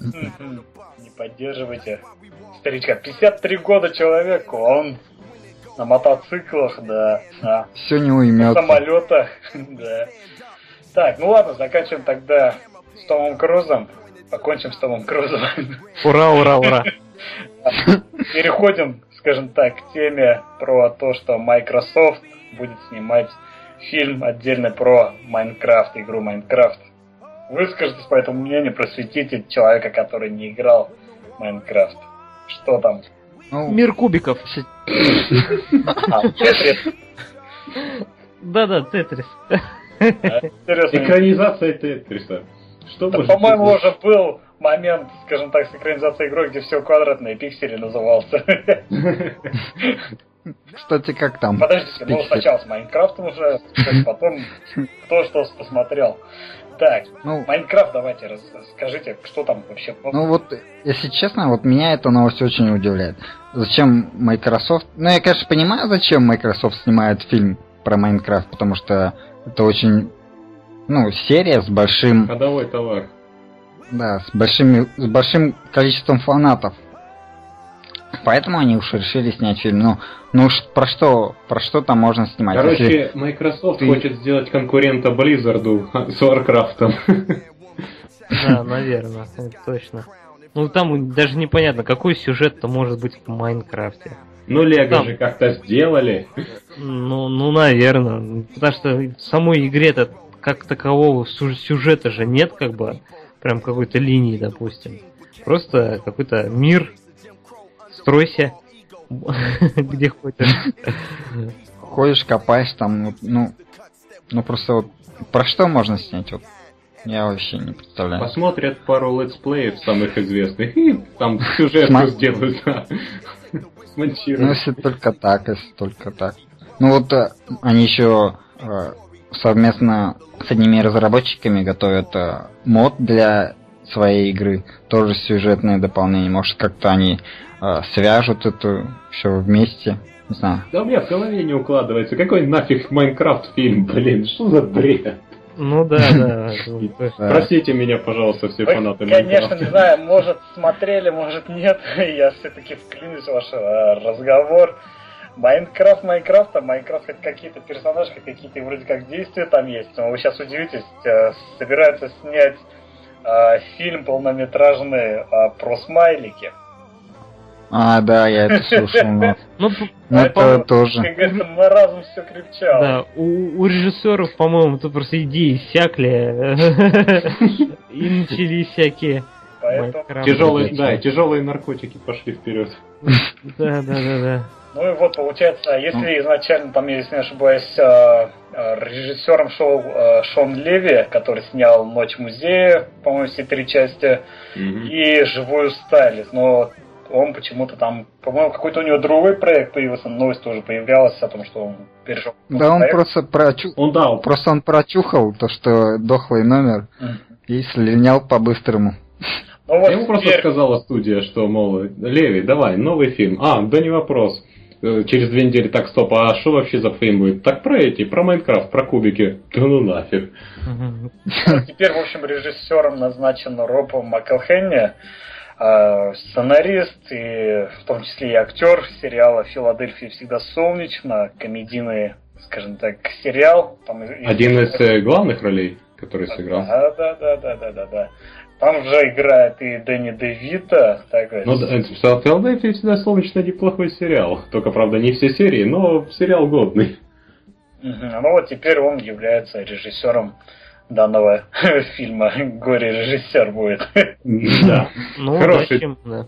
Не поддерживайте старичка. 53 года человеку, а он на мотоциклах, да. А, Все не уймет. На самолетах, да. Так, ну ладно, заканчиваем тогда с Томом Крузом. Покончим с Томом Крузом. Ура, ура, ура. Переходим, скажем так, к теме про то, что Microsoft будет снимать фильм отдельно про Майнкрафт, игру Майнкрафт. Выскажитесь по этому мнению, просветите человека, который не играл в Майнкрафт. Что там? Ну, Мир кубиков. Тетрис. Да-да, Тетрис. Экранизация Тетриса. Что да, по-моему, уже был момент, скажем так, с экранизацией игры, где все квадратные пиксели назывался. Кстати, как там? Подождите, ну сначала с Майнкрафтом уже, потом кто что посмотрел. Так, ну, Майнкрафт, давайте расскажите, что там вообще. Ну вот, если честно, вот меня эта новость очень удивляет. Зачем Microsoft... Ну, я, конечно, понимаю, зачем Microsoft снимает фильм про Майнкрафт, потому что это очень, ну, серия с большим... Ходовой товар. Да, с, большими, с большим количеством фанатов. Поэтому они уж решили снять фильм. Ну, ну про что, про что там можно снимать? Короче, Если Microsoft ты... хочет сделать конкурента Blizzard с Warcraft. Да, наверное, точно. Ну там даже непонятно, какой сюжет-то может быть в Майнкрафте. Ну, Лего там... же как-то сделали. Ну, ну, наверное. Потому что в самой игре-то как такового сюжета же нет, как бы, прям какой-то линии, допустим. Просто какой-то мир, стройся, где хочешь. Ходишь, копаешь там, ну, ну просто вот про что можно снять? Вот я вообще не представляю. Посмотрят пару летсплеев самых известных и там сюжет Сма... сделают, да. Смонтируют. Ну, если только так, если только так. Ну вот э, они еще э, совместно с одними разработчиками готовят э, мод для своей игры, тоже сюжетное дополнение. Может, как-то они э, свяжут это все вместе. Не знаю. Да у меня в голове не укладывается. Какой нафиг Майнкрафт фильм, блин, что за бред? Ну да, да. Простите меня, пожалуйста, все фанаты Конечно, не знаю, может смотрели, может нет. Я все-таки вклинюсь в ваш э, разговор. Майнкрафт Майнкрафта, Майнкрафт хоть какие-то персонажи, хоть какие-то вроде как действия там есть. Но вы сейчас удивитесь, э, собираются снять фильм полнометражный про смайлики. А, да, я это слушал. Но... Ну, ну это тоже. Как говорится, маразм все крепчал. Да, у, у режиссеров, по-моему, тут просто идеи иссякли. И начались всякие. Тяжелые, да, тяжелые наркотики пошли вперед. Да, да, да, да. Ну и вот получается, если изначально там, если не ошибаюсь, э, э, режиссером шел э, Шон Леви, который снял Ночь музея, по-моему, все три части, и Живую сталь, но он почему-то там, по-моему, какой-то у него другой проект появился, новость тоже появлялась о том, что он перешел. Да, он просто прочу... он, да, просто он прочухал то, что дохлый номер mm. и слинял по-быстрому. Ну, вот Ему теперь... просто сказала студия, что, мол, Леви, давай, новый фильм. А, да не вопрос. Э, через две недели, так, стоп, а что вообще за фильм будет? Так про эти, про Майнкрафт, про кубики. Да ну нафиг. Теперь, в общем, режиссером назначен Роб МакЭлхенни. А, сценарист и в том числе и актер сериала «Филадельфия всегда солнечно», комедийный, скажем так, сериал. Там, Один из э, главных ролей, который сыграл. Да, да, да, да, да, да, да. Там же играет и Дэнни Девита. Так, ну, «Филадельфия всегда солнечно» неплохой сериал. Только, правда, не все серии, но сериал годный. Ну вот теперь он является режиссером данного фильма горе-режиссер будет. Да. Ну, Хороший. Да.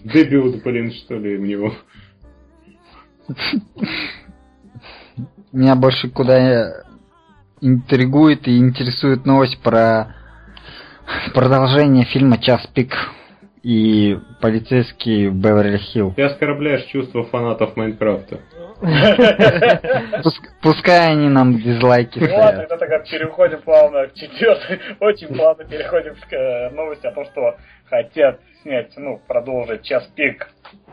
Дебют, блин, что ли, у него. Меня больше куда интригует и интересует новость про продолжение фильма «Час пик» и полицейский Беверли-Хилл. Ты оскорбляешь чувства фанатов Майнкрафта. Пускай они нам дизлайки Ну ладно, тогда переходим плавно к четвертой, очень плавно переходим к э, новости о том, что хотят снять, ну, продолжить час пик,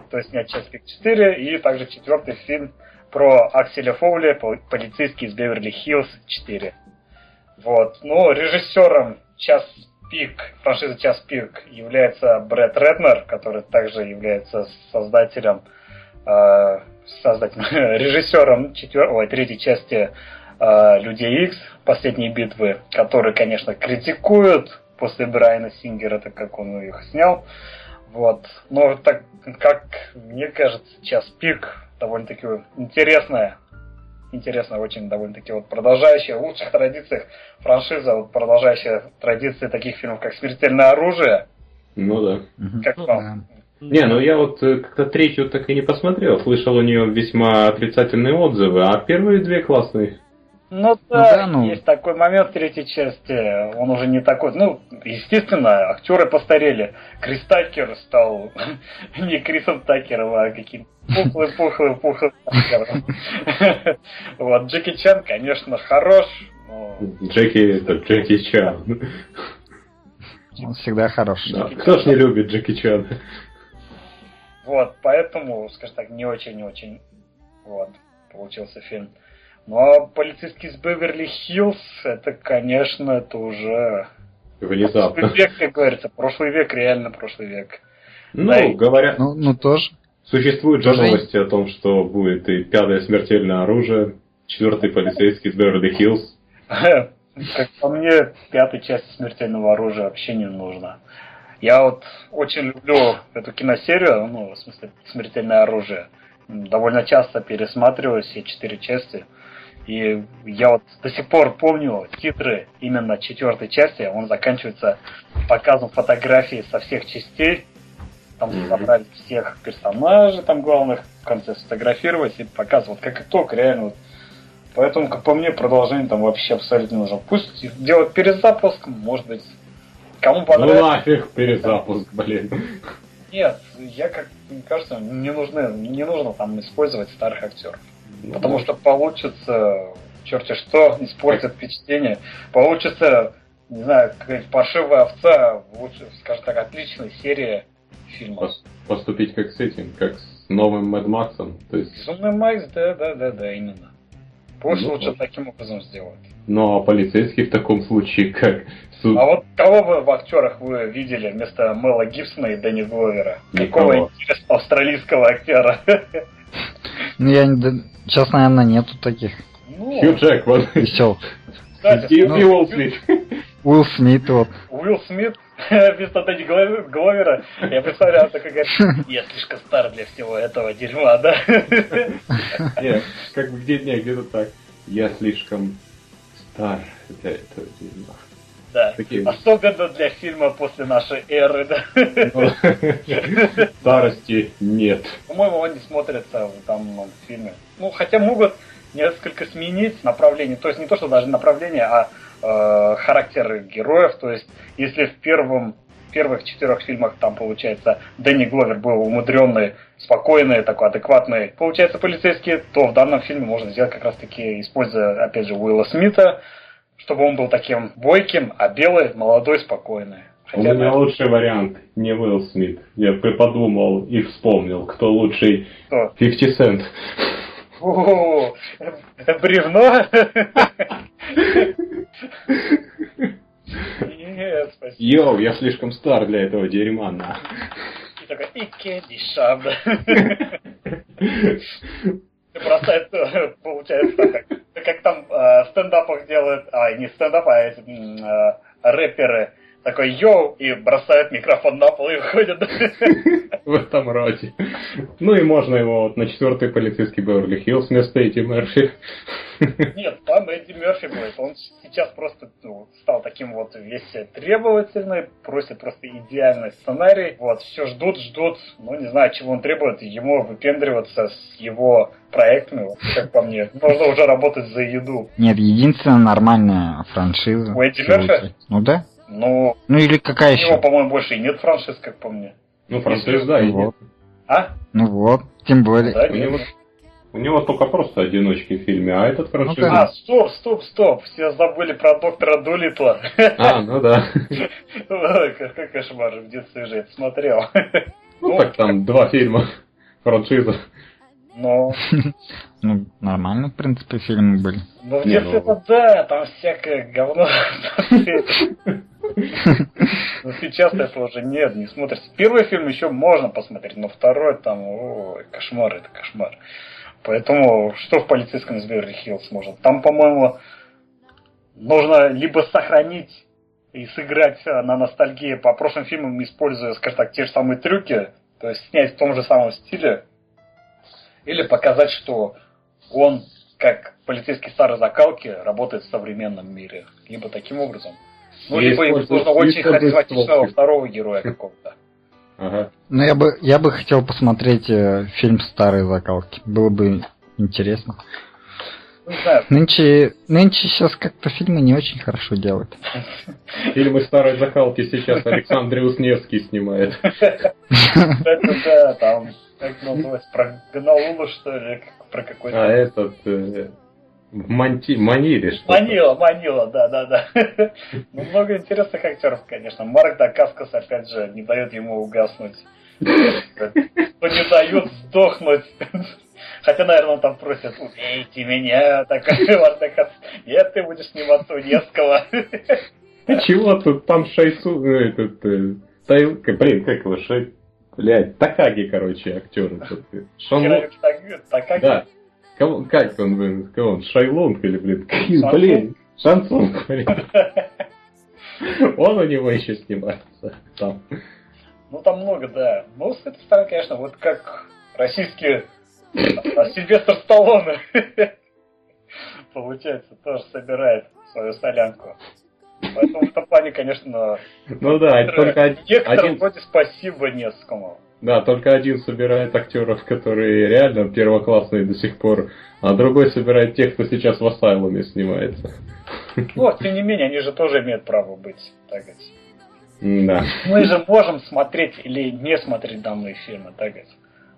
то есть снять час пик 4, и также четвертый фильм про Акселя Фоули, полицейский из Беверли-Хиллз 4. Вот. Ну, режиссером час пик, франшизы час пик является Брэд Реднер, который также является создателем э, создателем, режиссером четвер... Ой, третьей части э, Людей Икс, последней битвы, которые, конечно, критикуют после Брайана Сингера, так как он их снял. Вот. Но так как мне кажется, час пик довольно-таки интересная, интересная очень довольно-таки вот продолжающая в лучших традициях франшиза, вот продолжающая традиции таких фильмов, как «Смертельное оружие». Ну да. Как ну, вам? Не, ну я вот э, как-то третью так и не посмотрел. Слышал у нее весьма отрицательные отзывы, а первые две классные. Ну да, да ну... есть такой момент в третьей части, он уже не такой, ну, естественно, актеры постарели. Крис Такер стал не Крисом Такером, а каким-то пухлым, пухлым, пухлым Такером. Вот, Джеки Чан, конечно, хорош, но... Джеки, это Джеки Чан. Он всегда хорош. Да. Кто ж не любит Джеки Чан? Вот, поэтому, скажем так, не очень-не очень вот, получился фильм. Ну а полицейский из Беверли-Хиллз, это, конечно, это уже... Внезапно. Прошлый век, как говорится. Прошлый век, реально прошлый век. Ну, да, говорят... Ну, ну, тоже. Существуют же новости о том, что будет и пятое смертельное оружие, четвертый полицейский из Беверли-Хиллз. Как по мне, пятой части смертельного оружия вообще не нужно. Я вот очень люблю эту киносерию, ну, в смысле, смертельное оружие. Довольно часто пересматриваю все четыре части. И я вот до сих пор помню титры именно четвертой части. Он заканчивается показом фотографий со всех частей. Там собрали всех персонажей там главных в конце сфотографировать и показывать как итог реально вот Поэтому, как по мне, продолжение там вообще абсолютно не нужно. Пусть делают перезапуск, может быть, кому ну понравится. Ну нафиг перезапуск, блин. Нет, я как мне кажется, не нужны, не нужно там использовать старых актеров. Потому что получится, черти что, испортит впечатление. Получится, не знаю, какая-нибудь паршивая овца, лучше, скажем так, отличной серии фильмов. Поступить как с этим, как с новым Мэд Максом. То есть... Безумный Макс, да, да, да, да, именно. Пусть ну, лучше таким образом сделать. Ну а полицейский в таком случае как суд. А вот кого вы в актерах вы видели вместо Мэла Гибсона и Дэнни Гловера? Никого. Какого интересного австралийского актера? Ну я сейчас, наверное, нету таких. Ну, Хью Джекман. Весел. Кстати, и, ну, и Уилл Смит. Уилл Смит, вот. Уилл Смит вместо Дэнни Гловера, я представляю, он такой говорит, я слишком стар для всего этого дерьма, да? Нет, как бы где где-то так. Я слишком стар для этого дерьма. Да. Такие... Особенно для фильма после нашей эры, да. Старости нет. По-моему, он не смотрится в фильме. Ну, хотя могут несколько сменить направление. То есть не то, что даже направление, а э, характеры героев. То есть, если в первом первых четырех фильмах там, получается, Дэнни Гловер был умудренный, спокойный, такой адекватный, получается, полицейский, то в данном фильме можно сделать как раз-таки, используя, опять же, Уилла Смита, чтобы он был таким бойким, а белый, молодой, спокойный. Хотя У меня лучший вариант не Уилл Смит. Я подумал и вспомнил, кто лучший. Кто? 50 Cent. О, бревно? Нет, спасибо. Йоу, я слишком стар для этого дерьма, на. И такой, и Это получается так, как там э, стендапах делают, а не стендап, а эти э, рэперы, такой йоу, и бросает микрофон на пол и уходит. В этом роде. Ну и можно его вот на четвертый полицейский Беверли Хиллз вместо Эдди Мерфи. Нет, там Эдди Мерфи будет. Он сейчас просто ну, стал таким вот весь требовательный, просит просто идеальный сценарий. Вот, все ждут, ждут. Ну, не знаю, чего он требует. Ему выпендриваться с его проектами, вот, как по мне. Нужно уже работать за еду. Нет, единственная нормальная франшиза. У Эдди Мерфи? Ну да. Ну, ну или какая еще? У него, по-моему, больше и нет франшиз, как по мне. Ну, франшиз, да, и вот. А? Ну вот, тем более. Да, у, него, у него только просто одиночки в фильме, а этот франшиз... Ну, а, стоп, стоп, стоп, все забыли про доктора Дулитла. А, ну да. Какой кошмар, в детстве же это смотрел. Ну, так там два фильма франшиза. Но... Ну, нормально, в принципе, фильмы были. Ну, в детстве ну... да, там всякое говно. Но сейчас это уже нет, не смотрится. Первый фильм еще можно посмотреть, но второй там, ой, кошмар, это кошмар. Поэтому что в полицейском из Беверли Хиллз может? Там, по-моему, нужно либо сохранить и сыграть на ностальгии по прошлым фильмам, используя, скажем так, те же самые трюки, то есть снять в том же самом стиле, или показать, что он, как полицейский старой закалки, работает в современном мире. Либо таким образом. Ну, либо нужно очень харизматичного второго героя какого-то. Ага. Ну, я бы, я бы хотел посмотреть э, фильм старой закалки. Было бы интересно. Не знаю, Нынче, нынче сейчас как-то фильмы не очень хорошо делают. Фильмы старой закалки сейчас Александр Усневский снимает. кстати, да, там, как называется, про Ганаулу, что ли, про какой-то... А этот... Манти... Маниле что Манила, Манила, да, да, да. Ну, много интересных актеров, конечно. Марк Дакаскас, опять же, не дает ему угаснуть. Ну, не дает сдохнуть. Хотя, наверное, он там просит, убейте меня, такой Марк Дакаскас. Нет, ты будешь сниматься у Невского. Чего тут там Шайсу... э, Этот... э, Тай- к- Блин, как его Шай... Блядь, Такаги, короче, актеры. Шон... Человек так- так как- Да. Кого, как он, блин, кого он, Шайлонг или, блин, Шансон? блин, Шансон, блин. Он у него еще снимается там. Ну, там много, да. Ну, с этой стороны, конечно, вот как российские а, Сильвестр Сталлоне, получается, тоже собирает свою солянку. Поэтому в этом плане, конечно, Ну да, только один, некоторым один- вроде спасибо Невскому. Да, только один собирает актеров, которые реально первоклассные до сих пор, а другой собирает тех, кто сейчас в Асайлуме снимается. Ну, тем не менее, они же тоже имеют право быть, так сказать. Да. Мы же можем смотреть или не смотреть данные фильмы, так сказать.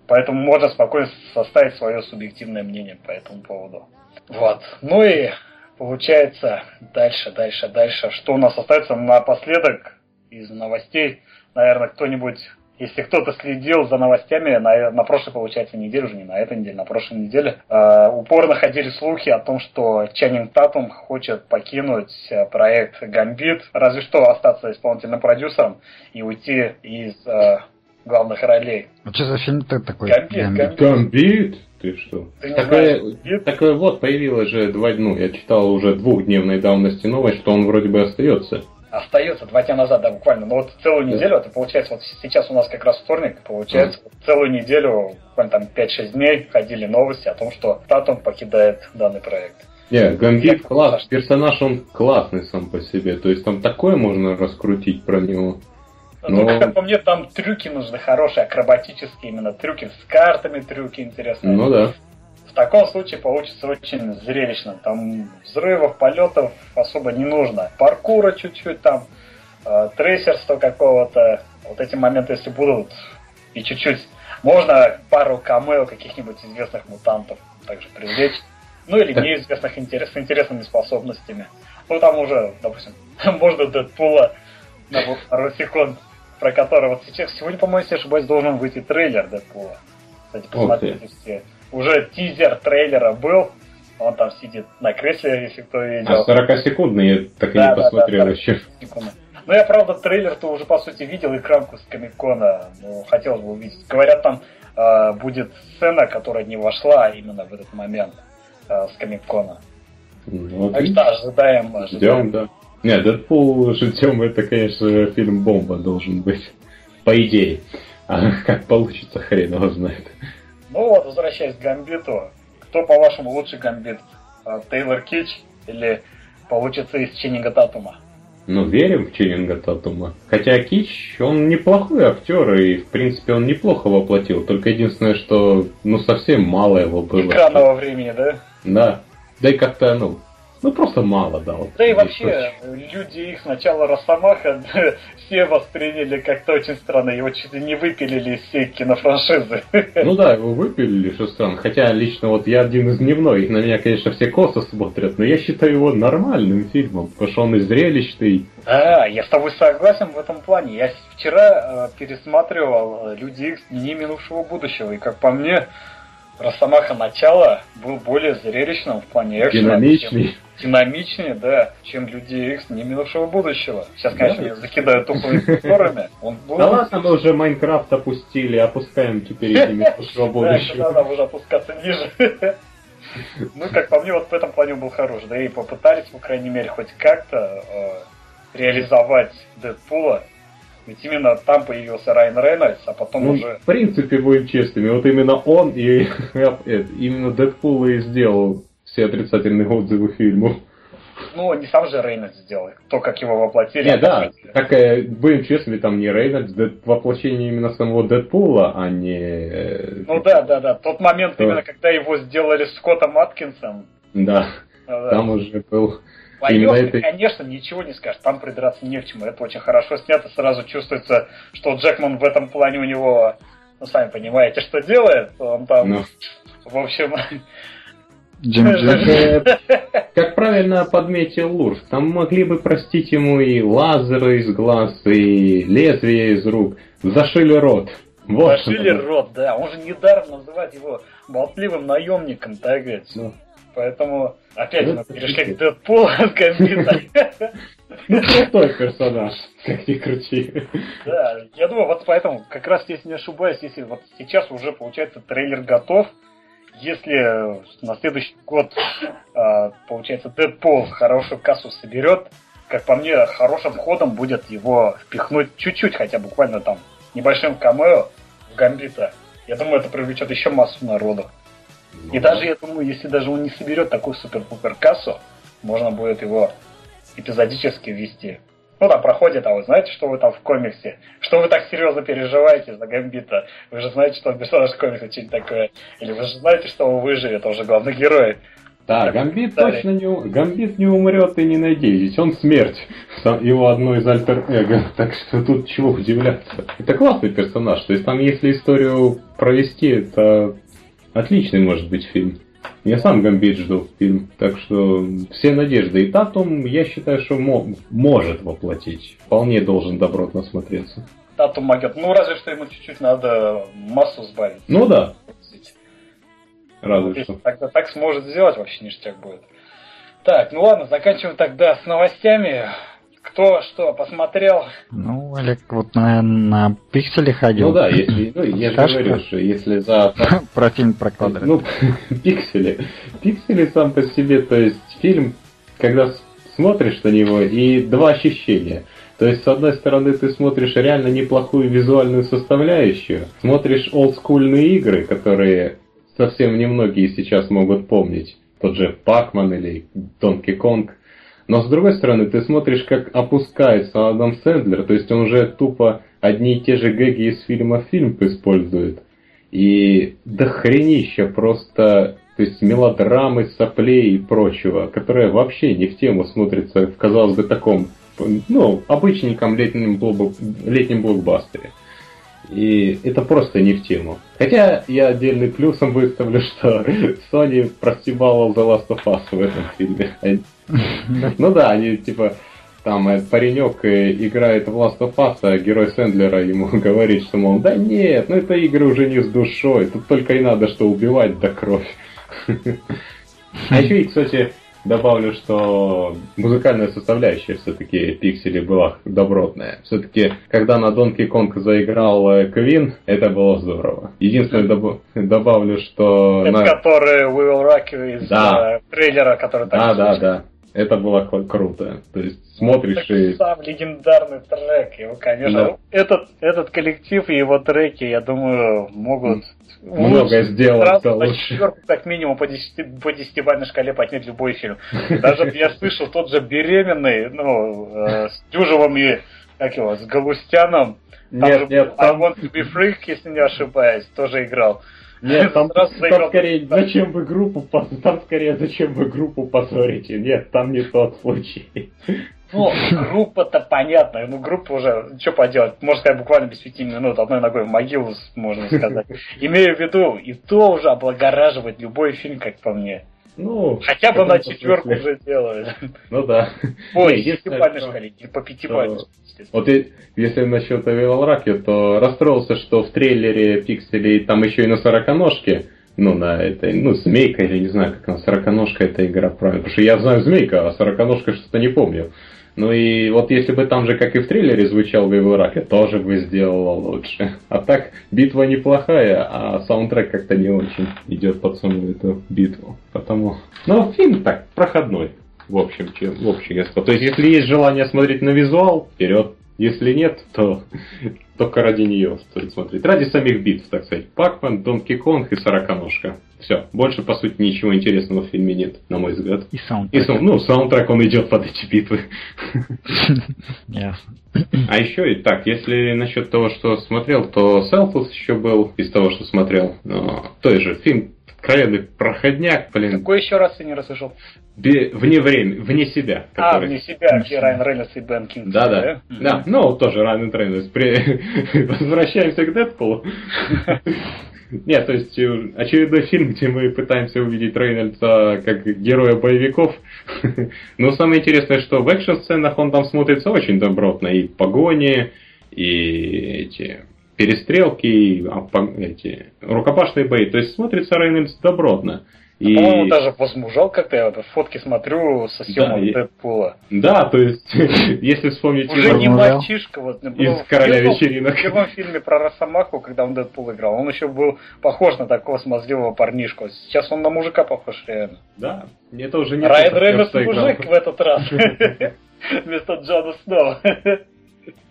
Поэтому можно спокойно составить свое субъективное мнение по этому поводу. Вот. Ну и получается дальше, дальше, дальше. Что у нас остается напоследок из новостей? Наверное, кто-нибудь, если кто-то следил за новостями на, на прошлой, получается, неделе, уже не на этой неделе, на прошлой неделе, э, упорно ходили слухи о том, что Чаннинг Татум хочет покинуть э, проект Гамбит, разве что остаться исполнительным продюсером и уйти из э, главных ролей. А что за фильм-то такой? Гамбит, Гамбит? Гамбит. Ты что? Ты не Такое, знаешь, такое вот появилось же два, ну, я читал уже двухдневной давности новость, что он вроде бы остается. Остается два дня назад, да, буквально. Но вот целую неделю, это получается, вот сейчас у нас как раз вторник, получается, вот целую неделю, буквально там 5-6 дней ходили новости о том, что Татум покидает данный проект. Не, Гамбит Я класс, понял. персонаж он классный сам по себе, то есть там такое можно раскрутить про него. Ну, Ну- как по мне, там трюки нужны хорошие, акробатические именно трюки, с картами трюки интересные. Ну да. В таком случае получится очень зрелищно. Там взрывов, полетов особо не нужно. Паркура чуть-чуть там, э, трейсерства какого-то. Вот эти моменты, если будут, и чуть-чуть. Можно пару камео каких-нибудь известных мутантов также привлечь. Ну или неизвестных интерес, с интересными способностями. Ну там уже, допустим, можно Дэдпула на пару секунд, про которого сейчас, сегодня, по-моему, если ошибаюсь, должен выйти трейлер Дэдпула. Кстати, посмотрите все. Уже тизер трейлера был, он там сидит на кресле, если кто видел. А 40-секундный я так и Да, не да, посмотрел да, еще. Ну, я, правда, трейлер-то уже, по сути, видел экранку с Комикона. Ну, хотелось бы увидеть. Говорят, там э, будет сцена, которая не вошла именно в этот момент э, с Комикона. Ну, Так что ожидаем, Ждем, ожидаем. да. Не, Дэдпул ждем, это, конечно, фильм бомба должен быть. По идее. А как получится, хрен его знает. Ну вот, возвращаясь к Гамбиту. Кто, по-вашему, лучший Гамбит? Э, Тейлор Кич или получится из Ченнига Татума? Ну, верим в Ченнинга Татума. Хотя Кич, он неплохой актер, и, в принципе, он неплохо воплотил. Только единственное, что, ну, совсем мало его было. Экранного времени, да? Да. Да и как-то, ну, ну, просто мало дал. Да и вообще, люди их сначала Росомаха все восприняли как-то очень странно. Его чуть ли не выпилили из всей кинофраншизы. Ну да, его выпилили, что странно. Хотя лично вот я один из дневной, на меня, конечно, все косо смотрят, но я считаю его нормальным фильмом, потому что он и зрелищный. А, я с тобой согласен в этом плане. Я вчера э, пересматривал Люди Икс Дни минувшего будущего, и как по мне, Росомаха начала был более зрелищным в плане экшена. Динамичный. чем- Динамичнее, да, чем Люди Икс Дни минувшего будущего. Сейчас, конечно, Да. я закидаю тухлыми спорами. Он был... Да ладно, мы уже Майнкрафт опустили, опускаем теперь этими прошлого Да, будущего. надо уже опускаться ниже. Ну, как по мне, вот в этом плане он был хорош. Да и попытались, по крайней мере, хоть как-то э, реализовать Дэдпула. Ведь именно там появился Райан Рейнольдс, а потом Ну, уже... в принципе, будем честными, вот именно он и э, именно Дэдпул и сделал все отрицательные отзывы фильму. Ну, не сам же Рейнольдс сделал, то, как его воплотили. Не, да, как, э, будем честными, там не Рейнольдс, Дэд- воплощение именно самого Дэдпула, а не... э, Ну да, да, да. Тот момент, Да. именно когда его сделали Скоттом Аткинсом, Да, Да. там уже был... Именно это- конечно, ничего не скажешь, там придраться не к чему. Это очень хорошо снято, сразу чувствуется, что Джекман в этом плане у него, ну, сами понимаете, что делает. Он там, Ну, в общем, Джим Джим. э, как правильно подметил Лурс, там могли бы простить ему и лазеры из глаз, и лезвие из рук. Зашили рот. Вот зашили рот, да. Он же недаром называет его болтливым наемником, так сказать. Ну, Поэтому, опять перешли пиздец. к Дэдпулу от Гамбита. Ну, крутой персонаж, как ни крути. Да, я думаю, вот поэтому, как раз если не ошибаюсь, если вот сейчас уже, получается, трейлер готов, если на следующий год, а, получается, Дэдпул хорошую кассу соберет, как по мне, хорошим ходом будет его впихнуть чуть-чуть, хотя буквально там, небольшим камео в Гамбита. Я думаю, это привлечет еще массу народу. И даже, я думаю, если даже он не соберет такую супер-пупер кассу, можно будет его эпизодически вести. Ну, там проходит, а вы знаете, что вы там в комиксе? Что вы так серьезно переживаете за Гамбита? Вы же знаете, что он персонаж комикса что-нибудь такое. Или вы же знаете, что он выживет, он же главный герой. Да, Так, Гамбит далее. точно не, Гамбит не умрет и не надейтесь, он смерть, его одно из альтер-эго, так что тут чего удивляться. Это классный персонаж, то есть там если историю провести, это отличный может быть фильм. Я сам Гамбит жду фильм, так что все надежды. И Татум, я считаю, что мо- может воплотить. Вполне должен добротно смотреться. Татум могет. Ну, разве что ему чуть-чуть надо массу сбавить. Ну да, разве если что. Тогда так сможет сделать, вообще ништяк будет. Так, ну ладно, заканчиваем тогда с новостями. Кто что посмотрел? Ну, Олег вот на, на пикселе ходил. Ну да, если, ну, я же говорю, что если за Про фильм про квадрат. Ну, пиксели. Пиксели сам по себе, то есть фильм, когда смотришь на него, и два ощущения. То есть, с одной стороны, ты смотришь реально неплохую визуальную составляющую, смотришь олдскульные игры, которые совсем немногие сейчас могут помнить, тот же Пакман или Donkey Kong, но с другой стороны, ты смотришь, как опускается Адам Сэндлер, то есть он уже тупо одни и те же гэги из фильма в фильм использует. И дохренища просто, то есть мелодрамы, соплей и прочего, которое вообще не в тему смотрится в, казалось бы, таком, ну, обычненьком летнем, блоб- летнем блокбастере. И это просто не в тему. Хотя я отдельный плюсом выставлю, что Sony простебала The Last of Us в этом фильме. Ну да, они типа там э, паренек э, играет в Last of Us, а герой Сэндлера ему говорит, что, мол, да нет, ну это игры уже не с душой, тут только и надо, что убивать до кровь. А еще и, кстати, добавлю, что музыкальная составляющая все-таки Пиксели была добротная. Все-таки, когда на Donkey Kong заиграл э, Квин, это было здорово. Единственное, добав- добавлю, что... Это на- который We Will Rock You из Да. э, трейлера, который так Да, да, да. Это было круто. То есть смотришь и... Сам легендарный трек, его, конечно, Да. этот, этот коллектив и его треки, я думаю, могут лучше- сделать, лучше. четверку, как минимум, по, 10, по десятибалльной шкале поднять любой фильм. Даже я слышал, тот же «Беременный», ну, э, с Дюжевым и, как его, с Галустяном, там Нет, же нет, там- I Want to be Freak, если не ошибаюсь, тоже играл. Нет, там, там скорее, зачем вы группу там скорее, зачем вы группу позорите? Нет, там не тот случай. Ну, группа-то понятная, ну группа уже, что поделать, можно сказать, буквально без пяти минут, одной ногой в могилу, можно сказать. Имею в виду, и то уже облагораживает любой фильм, как по мне. Ну, Хотя в бы на четверку смысле. уже делают. Ну да. Десятибалльной что- шкале, по пятибалльной. Вот и, если насчет Evil Rocky, то расстроился, что в трейлере пикселей там еще и на сороконожке, ну, на этой, ну, змейка, или не знаю, как она, сороконожка эта игра правильно, потому что я знаю змейка, а сороконожка что-то не помню. Ну и вот если бы там же, как и в трейлере, звучал Evil Rocky, тоже бы сделала лучше. А так, битва неплохая, а саундтрек как-то не очень идет под саму эту битву. Потому, ну, фильм так, проходной. В общем, чем, в общем, если- То есть, если есть желание смотреть на визуал, вперед. Если нет, то только ради нее стоит смотреть. Ради самих битв, так сказать. Пакман, Донки Конг и Сороконожка. Все. Больше, по сути, ничего интересного в фильме нет, на мой взгляд. И И, саундтрек. сау- ну, саундтрек, он идет под эти битвы. Ясно. А еще и так, если насчет того, что смотрел, то Селфус еще был из того, что смотрел. Но той же фильм откровенный проходняк, блин. Какой еще раз я не расслышал? Бе- вне время, вне себя. А, который- вне себя, где Райан Рейнольдс и Бен Кингсли, Да, да. Мгм. Да, ну, тоже Райан Рейнольдс. При- Возвращаемся к Дэдпулу. Нет, то есть э, очередной фильм, где мы пытаемся увидеть Рейнольдса как героя боевиков. Но самое интересное, что в экшн-сценах он там смотрится очень добротно. И погони, и эти перестрелки, а, эти рукопашные бои. То есть смотрится Рейнольдс добротно. И... По-моему, даже возмужал как-то, я вот фотки смотрю со съемок и- Дэдпула. Да, то есть, если вспомнить Уже не мальчишка, вот. Из в «Короля вечеринок». В первом фильме про Росомаху, когда он Дэдпул играл, он еще был похож на такого смазливого парнишку. Сейчас он на мужика похож реально. Да, это уже не Райан Рейнольдс мужик в этот раз. Вместо Джона Сноу.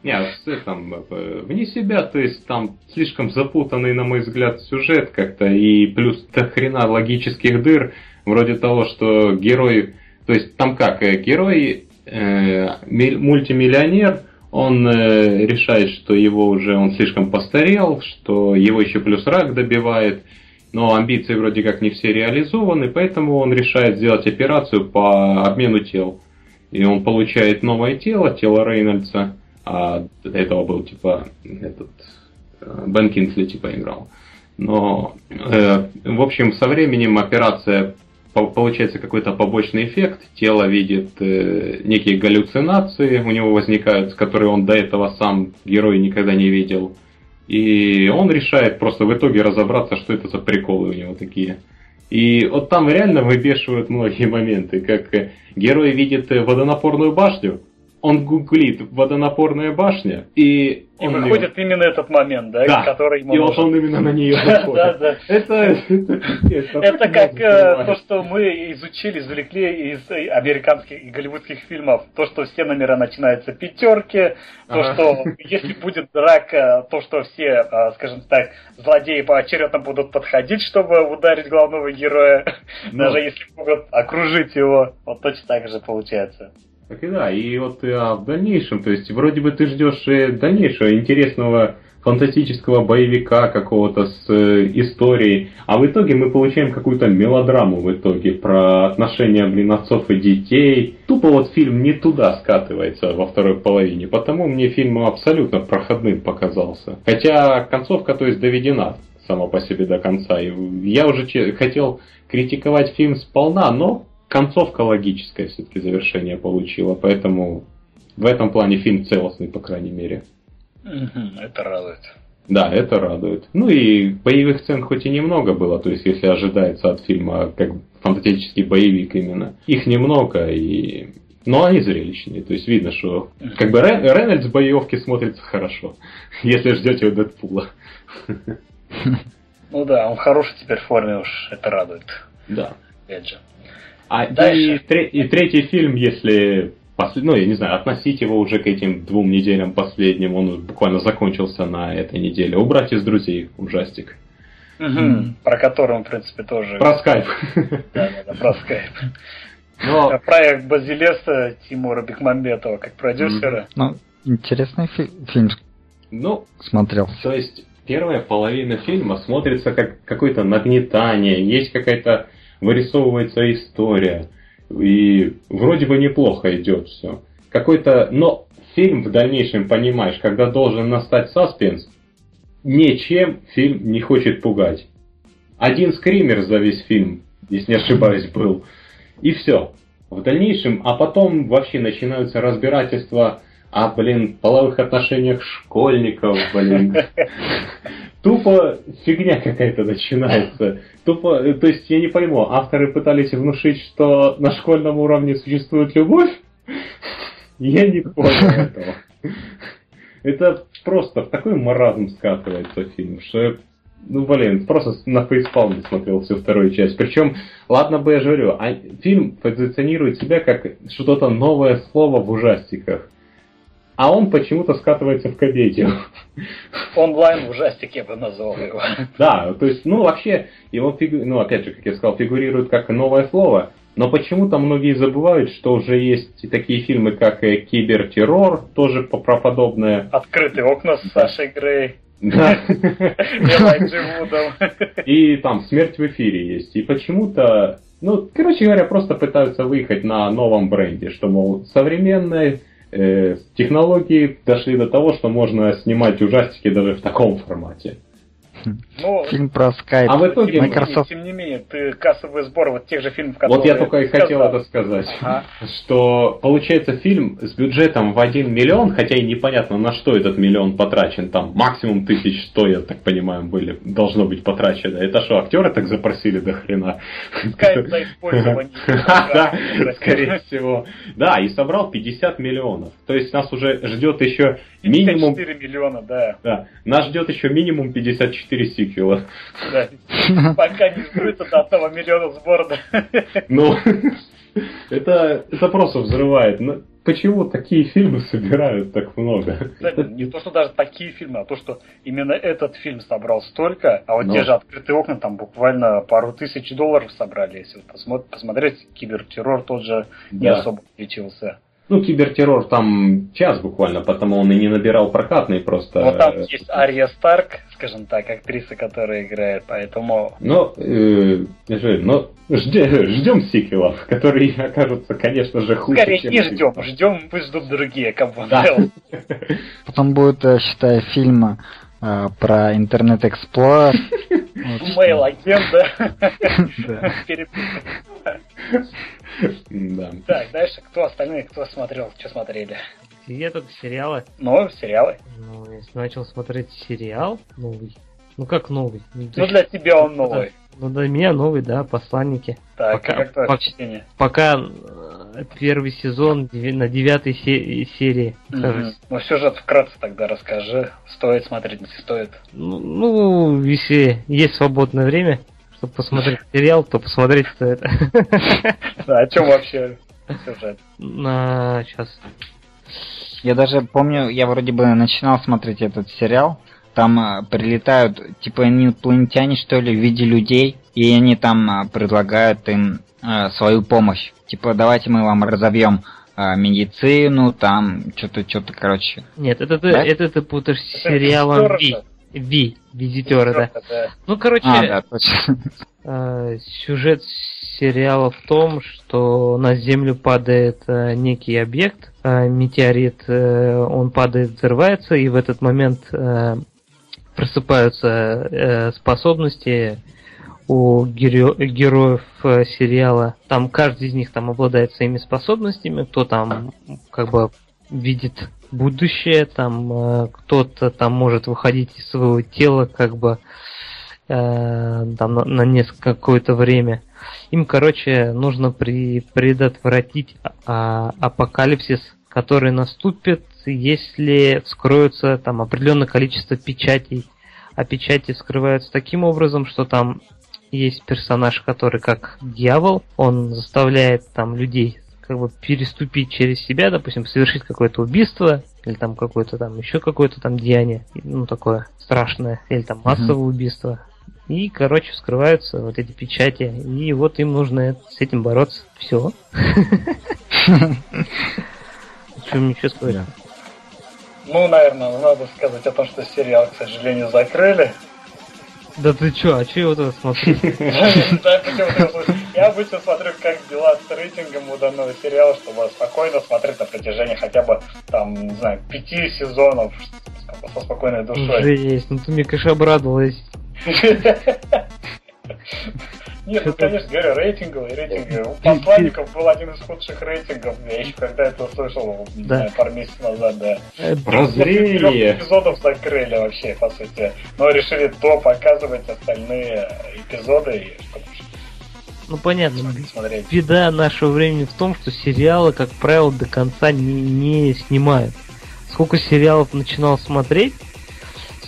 Не, а в этом, э, вне себя, то есть там слишком запутанный, на мой взгляд, сюжет как-то, и плюс до хрена логических дыр, вроде того, что герой, то есть там как, э, герой, э, ми- мультимиллионер, он э, решает, что его уже, он слишком постарел, что его еще плюс рак добивает, но амбиции вроде как не все реализованы, поэтому он решает сделать операцию по обмену тел. И он получает новое тело, тело Рейнольдса, а до этого был типа этот э, Бен Кинсли типа играл. Но, э, в общем, со временем операция по- получается какой-то побочный эффект. Тело видит э, некие галлюцинации, у него возникают, которые он до этого сам герой никогда не видел. И он решает просто в итоге разобраться, что это за приколы у него такие. И вот там реально выбешивают многие моменты, как э, герой видит водонапорную башню, он гуглит водонапорная башня, и И он выходит именно этот момент, да, Да. который ему и вот нужен. он именно на нее Да, да. Это, это, как э, то, что мы изучили, извлекли из э, американских и голливудских фильмов. То, что все номера начинаются пятерки, то, что если будет драка, то, что все, э, скажем так, злодеи поочередно будут подходить, чтобы ударить главного героя, Ну. даже если могут окружить его. Вот точно так же получается. Так и да, и вот э, а в дальнейшем, то есть вроде бы ты ждешь э, дальнейшего интересного фантастического боевика какого-то с э, историей, а в итоге мы получаем какую-то мелодраму в итоге про отношения, блин, отцов и детей. Тупо вот фильм не туда скатывается во второй половине, потому мне фильм абсолютно проходным показался. Хотя концовка, то есть, доведена сама по себе до конца. И я уже хотел критиковать фильм сполна, но концовка логическая все-таки завершение получила, поэтому в этом плане фильм целостный, по крайней мере. Это радует. Да, это радует. Ну и боевых сцен хоть и немного было, то есть если ожидается от фильма как фантастический боевик именно, их немного, и... но они зрелищные, то есть видно, что как бы Ре- Рейнольдс в боевке смотрится хорошо, если ждете Дэдпула. Ну да, он в хорошей теперь форме уж, это радует. Да. Опять же. А и, Дальше. тре- и третий фильм, если посл- ну, я не знаю, относить его уже к этим двум неделям последним, он буквально закончился на этой неделе. Убрать из друзей ужастик. Мгм, Про который он, в принципе, тоже... Про скайп. Да, да, да, про скайп. Но Проект Базилеса Тимура Бекмамбетова как продюсера. Ну, интересный фи- фильм Ну, смотрел. то есть первая половина фильма смотрится как какое-то нагнетание, есть какая-то вырисовывается история, и вроде бы неплохо идет все. Какой-то, но фильм в дальнейшем понимаешь, когда должен настать саспенс, ничем фильм не хочет пугать. Один скример за весь фильм, если не ошибаюсь, был. И все. В дальнейшем, а потом вообще начинаются разбирательства о, блин, половых отношениях школьников, блин. Тупо фигня какая-то начинается. Тупо, то есть я не пойму, авторы пытались внушить, что на школьном уровне существует любовь? Я не понял этого. Это просто в такой маразм скатывается фильм, что ну, блин, просто на фейспалме смотрел всю вторую часть. Причем, ладно бы я говорю, а фильм позиционирует себя как что-то новое слово в ужастиках. А он почему-то скатывается в комедию. Онлайн ужастик я бы назвал его. Да, то есть, ну, вообще, его, фигу- ну, опять же, как я сказал, фигурирует как новое слово, но почему-то многие забывают, что уже есть такие фильмы, как э, Кибертеррор, тоже про подобное. Открытые окна с Сашей Грей. Да. И там смерть в эфире есть. И почему-то, ну, короче говоря, просто пытаются выехать на новом бренде, что, мол, современные э, технологии дошли до того, что можно снимать ужастики даже в таком формате. Ну, Фильм про Skype. А в итоге Microsoft. Тем не менее, ты кассовый сбор вот тех же фильмов, Вот которые... я только и хотел сказал. это сказать. Ага. Что получается фильм с бюджетом в 1 миллион, хотя и непонятно на что этот миллион потрачен. Там максимум тысяч сто, я так понимаю, были, должно быть потрачено. Это что, актеры так запросили до хрена? Скайп за использование. Да, скорее всего. Да, и собрал 50 миллионов. То есть нас уже ждет еще минимум... 54 миллиона, да. Да, нас ждет еще минимум 54 сиквела. да. Пока не сбрыто до одного миллиона сбора. да. Ну, это, это просто взрывает. Ну, почему такие фильмы собирают так много? Кстати, Не то, что даже такие фильмы, а то, что именно этот фильм собрал столько, а вот Ну. те же открытые окна там буквально пару тысяч долларов собрали, если вот посмо- посмотреть, кибертеррор тот же не Да. особо отличился. Ну, кибертеррор там час буквально, потому он и не набирал прокатный просто. Вот там есть Ария Старк, скажем так, актриса, которая играет, поэтому Но, э, же, но жде- ждем сиквелов, которые окажутся, конечно же, хуже, скорее чем не ждем, ждем, пусть ждут другие, кому Да. Потом будет, э, считай, фильм э, про интернет Explorer. Мейл агент, да? Да. Так, дальше кто остальные, кто смотрел, что смотрели? Я только сериалы. Ну, сериалы. Ну, если начал смотреть сериал новый. Ну как новый? Ну, то есть- для тебя он новый. Ну, для меня новый, да, посланники. Так, Пока- как твое пока- впечатление? Пока первый сезон на девятой се- серии. Кажется. Ну, сюжет вкратце тогда расскажи. Стоит смотреть, не стоит. Ну, ну, если есть свободное время, чтобы посмотреть сериал, то посмотреть стоит. Да, о чем вообще сюжет? На сейчас. Я даже помню, я вроде бы начинал смотреть этот сериал. Там э, прилетают, типа, инопланетяне, что ли, в виде людей, и они там э, предлагают им э, свою помощь. Типа, давайте мы вам разовьем э, медицину, там, что-то, что-то, короче. Нет, это ты, Да? это ты путаешь с Это сериалом Ви. Ви, визитеры, да. да. Ну, короче, А, да, точно. э, сюжет сериала в том, что на Землю падает э, некий объект, э, метеорит, э, он падает, взрывается, и в этот момент э, просыпаются э, способности у геро- героев э, сериала. Там каждый из них там обладает своими способностями, кто там как бы видит будущее, там э, кто-то там может выходить из своего тела как бы э, там на, на несколько какое-то время. Им, короче, нужно при, предотвратить а, апокалипсис, который наступит, если вскроются там определенное количество печатей. А печати вскрываются таким образом, что там есть персонаж, который как дьявол, он заставляет там людей как бы переступить через себя, допустим, совершить какое-то убийство, или там какое-то там еще какое-то там деяние, ну такое страшное, или там массовое убийство. И, короче, вскрываются вот эти печати, и вот им нужно с этим бороться. Все. Мне еще сказать? Ну, наверное, надо сказать о том, что сериал, к сожалению, закрыли. Да ты чё, а чё я вот это смотрю? Я обычно смотрю, как дела с рейтингом у данного сериала, чтобы спокойно смотреть на протяжении хотя бы, там, не знаю, пяти сезонов со спокойной душой. Жесть, ну ты мне, конечно, обрадовалась. Нет, ну, конечно, говорю, рейтинговый, рейтинговый. У посланников был один из худших рейтингов. Я еще когда это услышал, не Да. знаю, пару месяцев назад, да. Э, Прозрение. трех эпизодов закрыли вообще, по сути. Но решили до показывать остальные эпизоды, и чтобы Ну понятно, смотреть. беда нашего времени в том, что сериалы, как правило, до конца не, не снимают. Сколько сериалов начинал смотреть,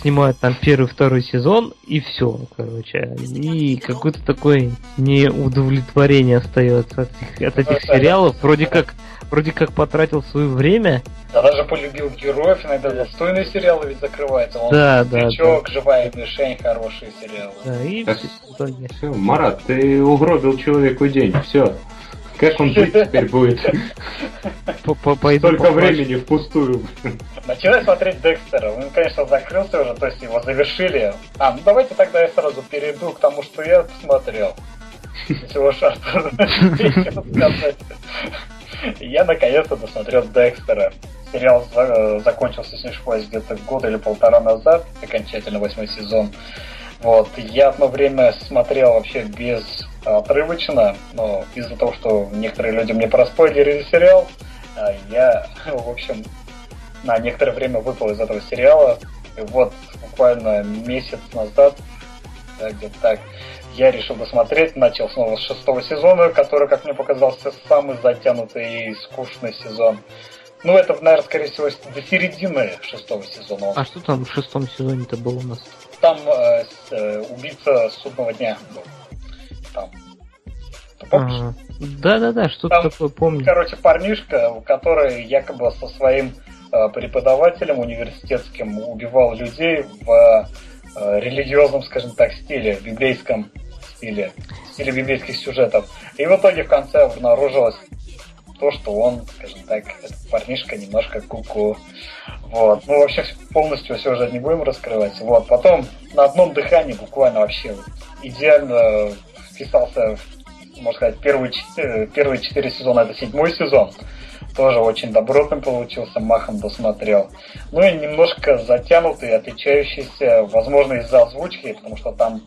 снимают там первый, второй сезон, и все, короче. И какое-то такое неудовлетворение остается от этих, от этих сериалов. Вроде как, вроде как потратил свое время. Я даже полюбил героев, иногда достойные сериалы ведь закрываются. Вон, Да, да, Крючок, живая мишень, хорошие сериалы. Да, и Так. в итоге. Всё, Марат, ты угробил человеку день, все. Как он жить теперь будет? Столько времени впустую. Начинаю смотреть Декстера. Он, конечно, закрылся уже, то есть его завершили. А, ну давайте тогда я сразу перейду к тому, что я посмотрел. Шартер сказать. Я наконец-то досмотрел Декстера. Сериал закончился, если не ошибаюсь, где-то год или полтора назад, окончательно восьмой сезон. Вот. Я одно время смотрел вообще без отрывочно, но из-за того, что некоторые люди мне проспойлерили сериал, а, я, в общем, на некоторое время выпал из этого сериала. И вот буквально месяц назад, да, где-то так, я решил досмотреть, начал снова с шестого сезона, который, как мне показался, самый затянутый и скучный сезон. Ну, это, наверное, скорее всего, до середины шестого сезона. А что там в шестом сезоне-то было у нас? Там э, э, убийца судного дня был. Там. Ты помнишь? Ага. Да-да-да, что-то такое помню. Короче, парнишка, который якобы со своим э, преподавателем университетским убивал людей в э, религиозном, скажем так, стиле, библейском стиле, стиле библейских сюжетов. И в итоге в конце обнаружилось то, что он, скажем так, этот парнишка немножко куку. Вот. Ну, вообще полностью все уже не будем раскрывать. Вот. Потом на одном дыхании буквально вообще идеально вписался, можно сказать, первые первые четыре сезона, это седьмой сезон. Тоже очень добротным получился, махом досмотрел. Ну и немножко затянутый, отличающийся, возможно, из-за озвучки, потому что там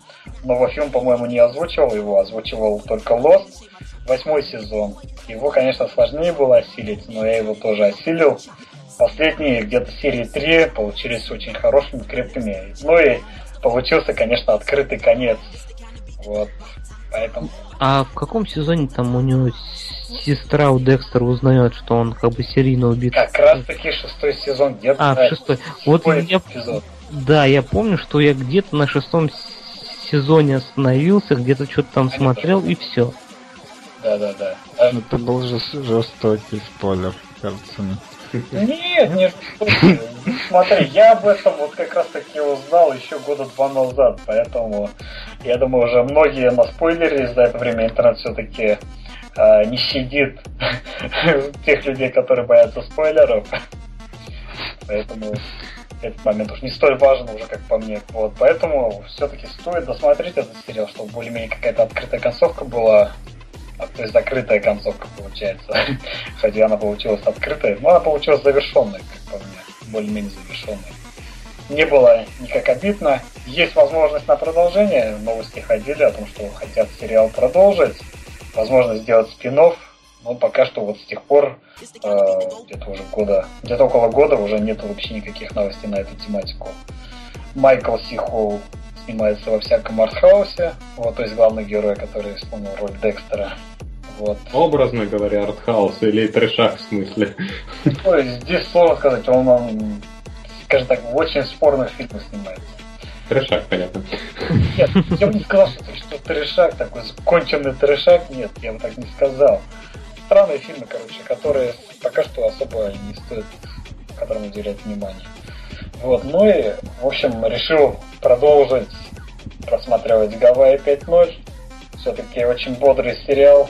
новый фильм, по-моему, не озвучивал его, озвучивал только Lost восьмой сезон. Его, конечно, сложнее было осилить, но я его тоже осилил. Последние где-то серии 3 получились очень хорошими, крепкими. Ну и получился, конечно, открытый конец. Вот. Поэтому... А в каком сезоне там у него сестра у Декстера узнает, что он как бы серийно убит? Как раз таки шестой сезон где-то. А, шестой. Вот я... Эпизод. Да, я помню, что я где-то на шестом сезоне остановился, где-то что-то там Они смотрел тоже. и все. Да-да-да. Это был жестокий спойлер, кажется мне. Нет, нет, смотри, я об этом вот как раз таки узнал еще года два назад, поэтому я думаю, уже многие на спойлере за это время интернет все-таки э, а, не щадит тех людей, которые боятся спойлеров. Поэтому этот момент уж не столь важен уже, как по мне. Вот, поэтому все-таки стоит досмотреть этот сериал, чтобы более-менее какая-то открытая концовка была. А, то есть закрытая концовка получается. Хотя она получилась открытой, но она получилась завершенной, как по мне. Более-менее завершенной. Не было никак обидно. Есть возможность на продолжение. Новости ходили о том, что хотят сериал продолжить. Возможно, сделать спин но пока что вот с тех пор, э, где-то уже года, где-то около года уже нет вообще никаких новостей на эту тематику. Майкл Сихол снимается во всяком артхаусе. Вот, то есть главный герой, который исполнил роль Декстера. Вот. Образно говоря, артхаус или трешак в смысле? То есть здесь сложно сказать, он, он скажем так, в очень спорных фильмах снимается. Трешак, понятно. Нет, я бы не сказал, что, что трешак такой, конченый трешак, нет, я бы так не сказал. Странные фильмы, короче, которые пока что особо не стоит которым уделять внимание. Вот, ну и, в общем, решил продолжить просматривать Гавайи 5.0. Все-таки очень бодрый сериал.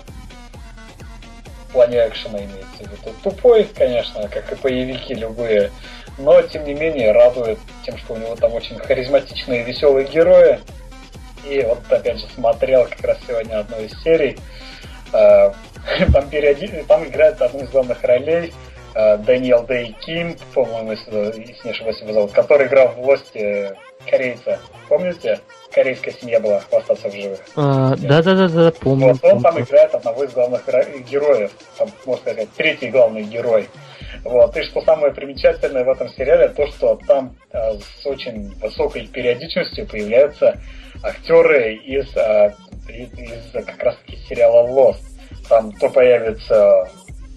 В плане экшена имеется в виду. Тупой, конечно, как и боевики любые. Но, тем не менее, радует тем, что у него там очень харизматичные и веселые герои. И вот, опять же, смотрел как раз сегодня одну из серий. А, там, периоди... там играет одну из главных ролей Э, Дэниел Дэй Ким, по-моему, если, не ошибаюсь, его зовут, который играл в «Лосте» корейца. Помните? Корейская семья была «Хвастаться в живых». А, да-да-да, помню. Вот он там играет одного из главных героев, там, можно сказать, третий главный герой. Вот. И что самое примечательное в этом сериале, то, что там э, с очень высокой периодичностью появляются актеры из, э, из, из как раз таки сериала Lost. Там то появится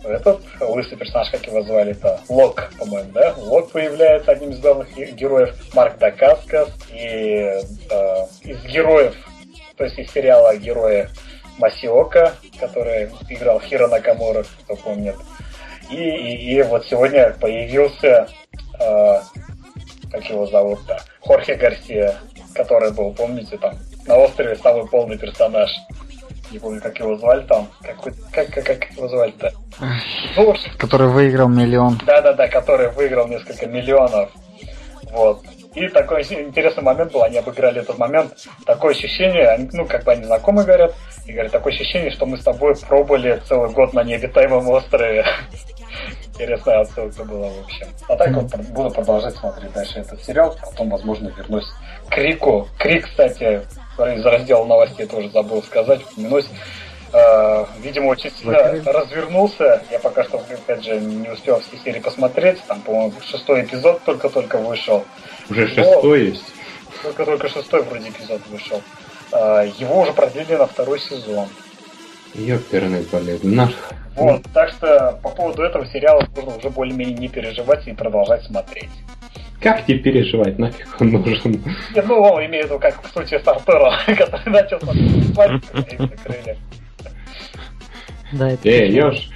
этот лысый персонаж, как его звали-то, Лок, по-моему, да? Лок появляется одним из главных героев, Марк Дакаскас, и э, из героев, то есть из сериала герои Масиока, который играл Хиро Накамура, кто помнит. И, и, и вот сегодня появился, э, как его зовут-то, Хорхе Гарсия, который был, помните, там, на острове самый полный персонаж не помню, как его звали там, какой, как, как, как его звали-то? Который выиграл миллион. Да-да-да, который выиграл несколько миллионов. Вот. И такой интересный момент был, они обыграли этот момент. Такое ощущение, ну, как бы они знакомы говорят, и говорят, такое ощущение, что мы с тобой пробовали целый год на необитаемом острове. Интересная отсылка была, в общем. А так вот буду продолжать смотреть дальше этот сериал, потом, возможно, вернусь к Крику. Крик, кстати, из раздела новостей тоже забыл сказать, упомянуть. Uh, видимо, очень сильно Закрыли. развернулся. Я пока что, опять же, не успел все серии посмотреть. Там, по-моему, шестой эпизод только-только вышел. Уже шестой есть? Только-только шестой вроде эпизод вышел. Uh, его уже продлили на второй сезон. Ёперный болит. Наш. Вот, так что по поводу этого сериала нужно уже более-менее не переживать и продолжать смотреть. Как тебе переживать, нафиг он нужен? Не, ну, он имеет в виду, как в случае с Артуром, который начал закрыли. Да, это Эй, Ёж,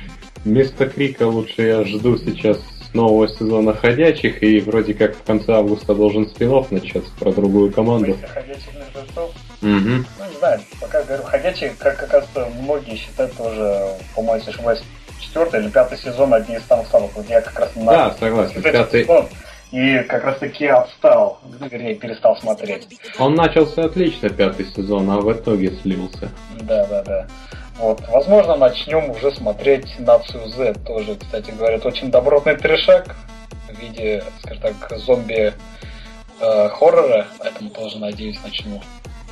вместо Крика лучше я жду сейчас нового сезона Ходячих, и вроде как в конце августа должен спин начаться про другую команду. Угу. Ну, не знаю, пока говорю, Ходячие, как оказывается, многие считают тоже, по-моему, если ошибаюсь, четвертый или пятый сезон одни из самых самых. Вот я как раз на... Да, согласен, пятый... Сезон, и как раз таки отстал, вернее, перестал смотреть. Он начался отлично, пятый сезон, а в итоге слился. Да, да, да. Вот, возможно, начнем уже смотреть Нацию Z. Тоже, кстати, говорят, очень добротный трешак в виде, скажем так, зомби э, хоррора. Поэтому тоже, надеюсь, начну.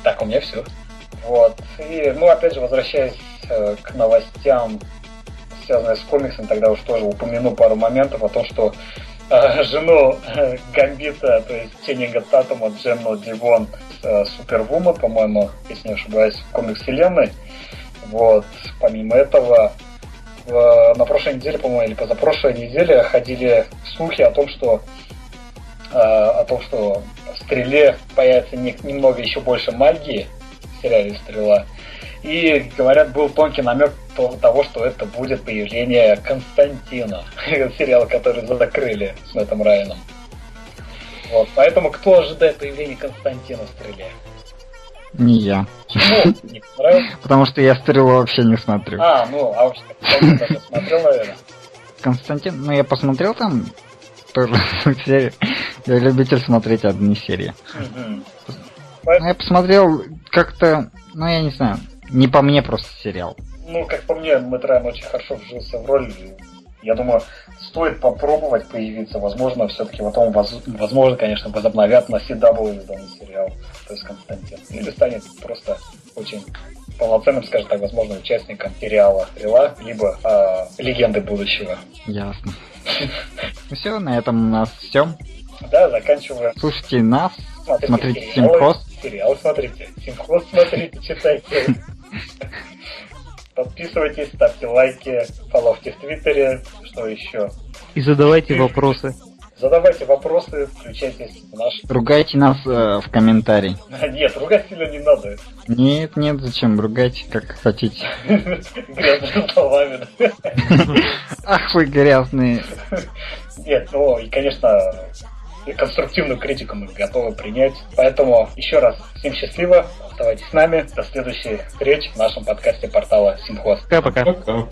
Так, у меня все. Вот. И, ну, опять же, возвращаясь э, к новостям, связанным с комиксами, тогда уж тоже упомяну пару моментов о том, что жену э, Гамбита, то есть Ченнинга Татума, Джемну Дивон, э, Супервума, по-моему, если не ошибаюсь, комикс вселенной, вот. Помимо этого, в, на прошлой неделе, по-моему, или позапрошлой неделе ходили слухи о том, что э, о том, что в стреле появится не, немного еще больше магии в сериале Стрела. И, говорят, был тонкий намек того, что это будет появление Константина, сериал, который закрыли с Мэттом Райаном. Вот, поэтому кто ожидает появления Константина в стреле? Не я. Почему? Не? Потому что я стрелу вообще не смотрю. А, ну, а Константин даже смотрел, наверное. Константин, ну я посмотрел там тоже серию. Я любитель смотреть одни серии. Ну, я посмотрел как-то, ну я не знаю, не по мне просто сериал. Ну, как по мне, Мэтт Райан очень хорошо вжился в роль. Я думаю, стоит попробовать появиться. Возможно, все-таки потом, возможно, конечно, возобновят на CW данный сериал, то есть Константин. Или станет просто очень полноценным, скажем так, возможно, участником сериала «Стрела», либо э, «Легенды будущего». Ясно. Ну все, на этом у нас все. Да, заканчиваем. Слушайте нас, смотрите, смотрите Симхоз. Сериал смотрите, Симхоз смотрите, читайте. Подписывайтесь, ставьте лайки, фоловьте в Твиттере, что еще. И задавайте вопросы. Задавайте вопросы, включайтесь в наш... Ругайте нас э, в комментарии. Нет, ругать сильно не надо. Нет, нет, зачем? Ругайте, как хотите. Грязными словами. Ах вы грязные. Нет, ну и, конечно, конструктивную критику мы готовы принять. Поэтому еще раз всем счастливо, оставайтесь с нами. До следующей встречи в нашем подкасте портала Симхоз. Пока-пока.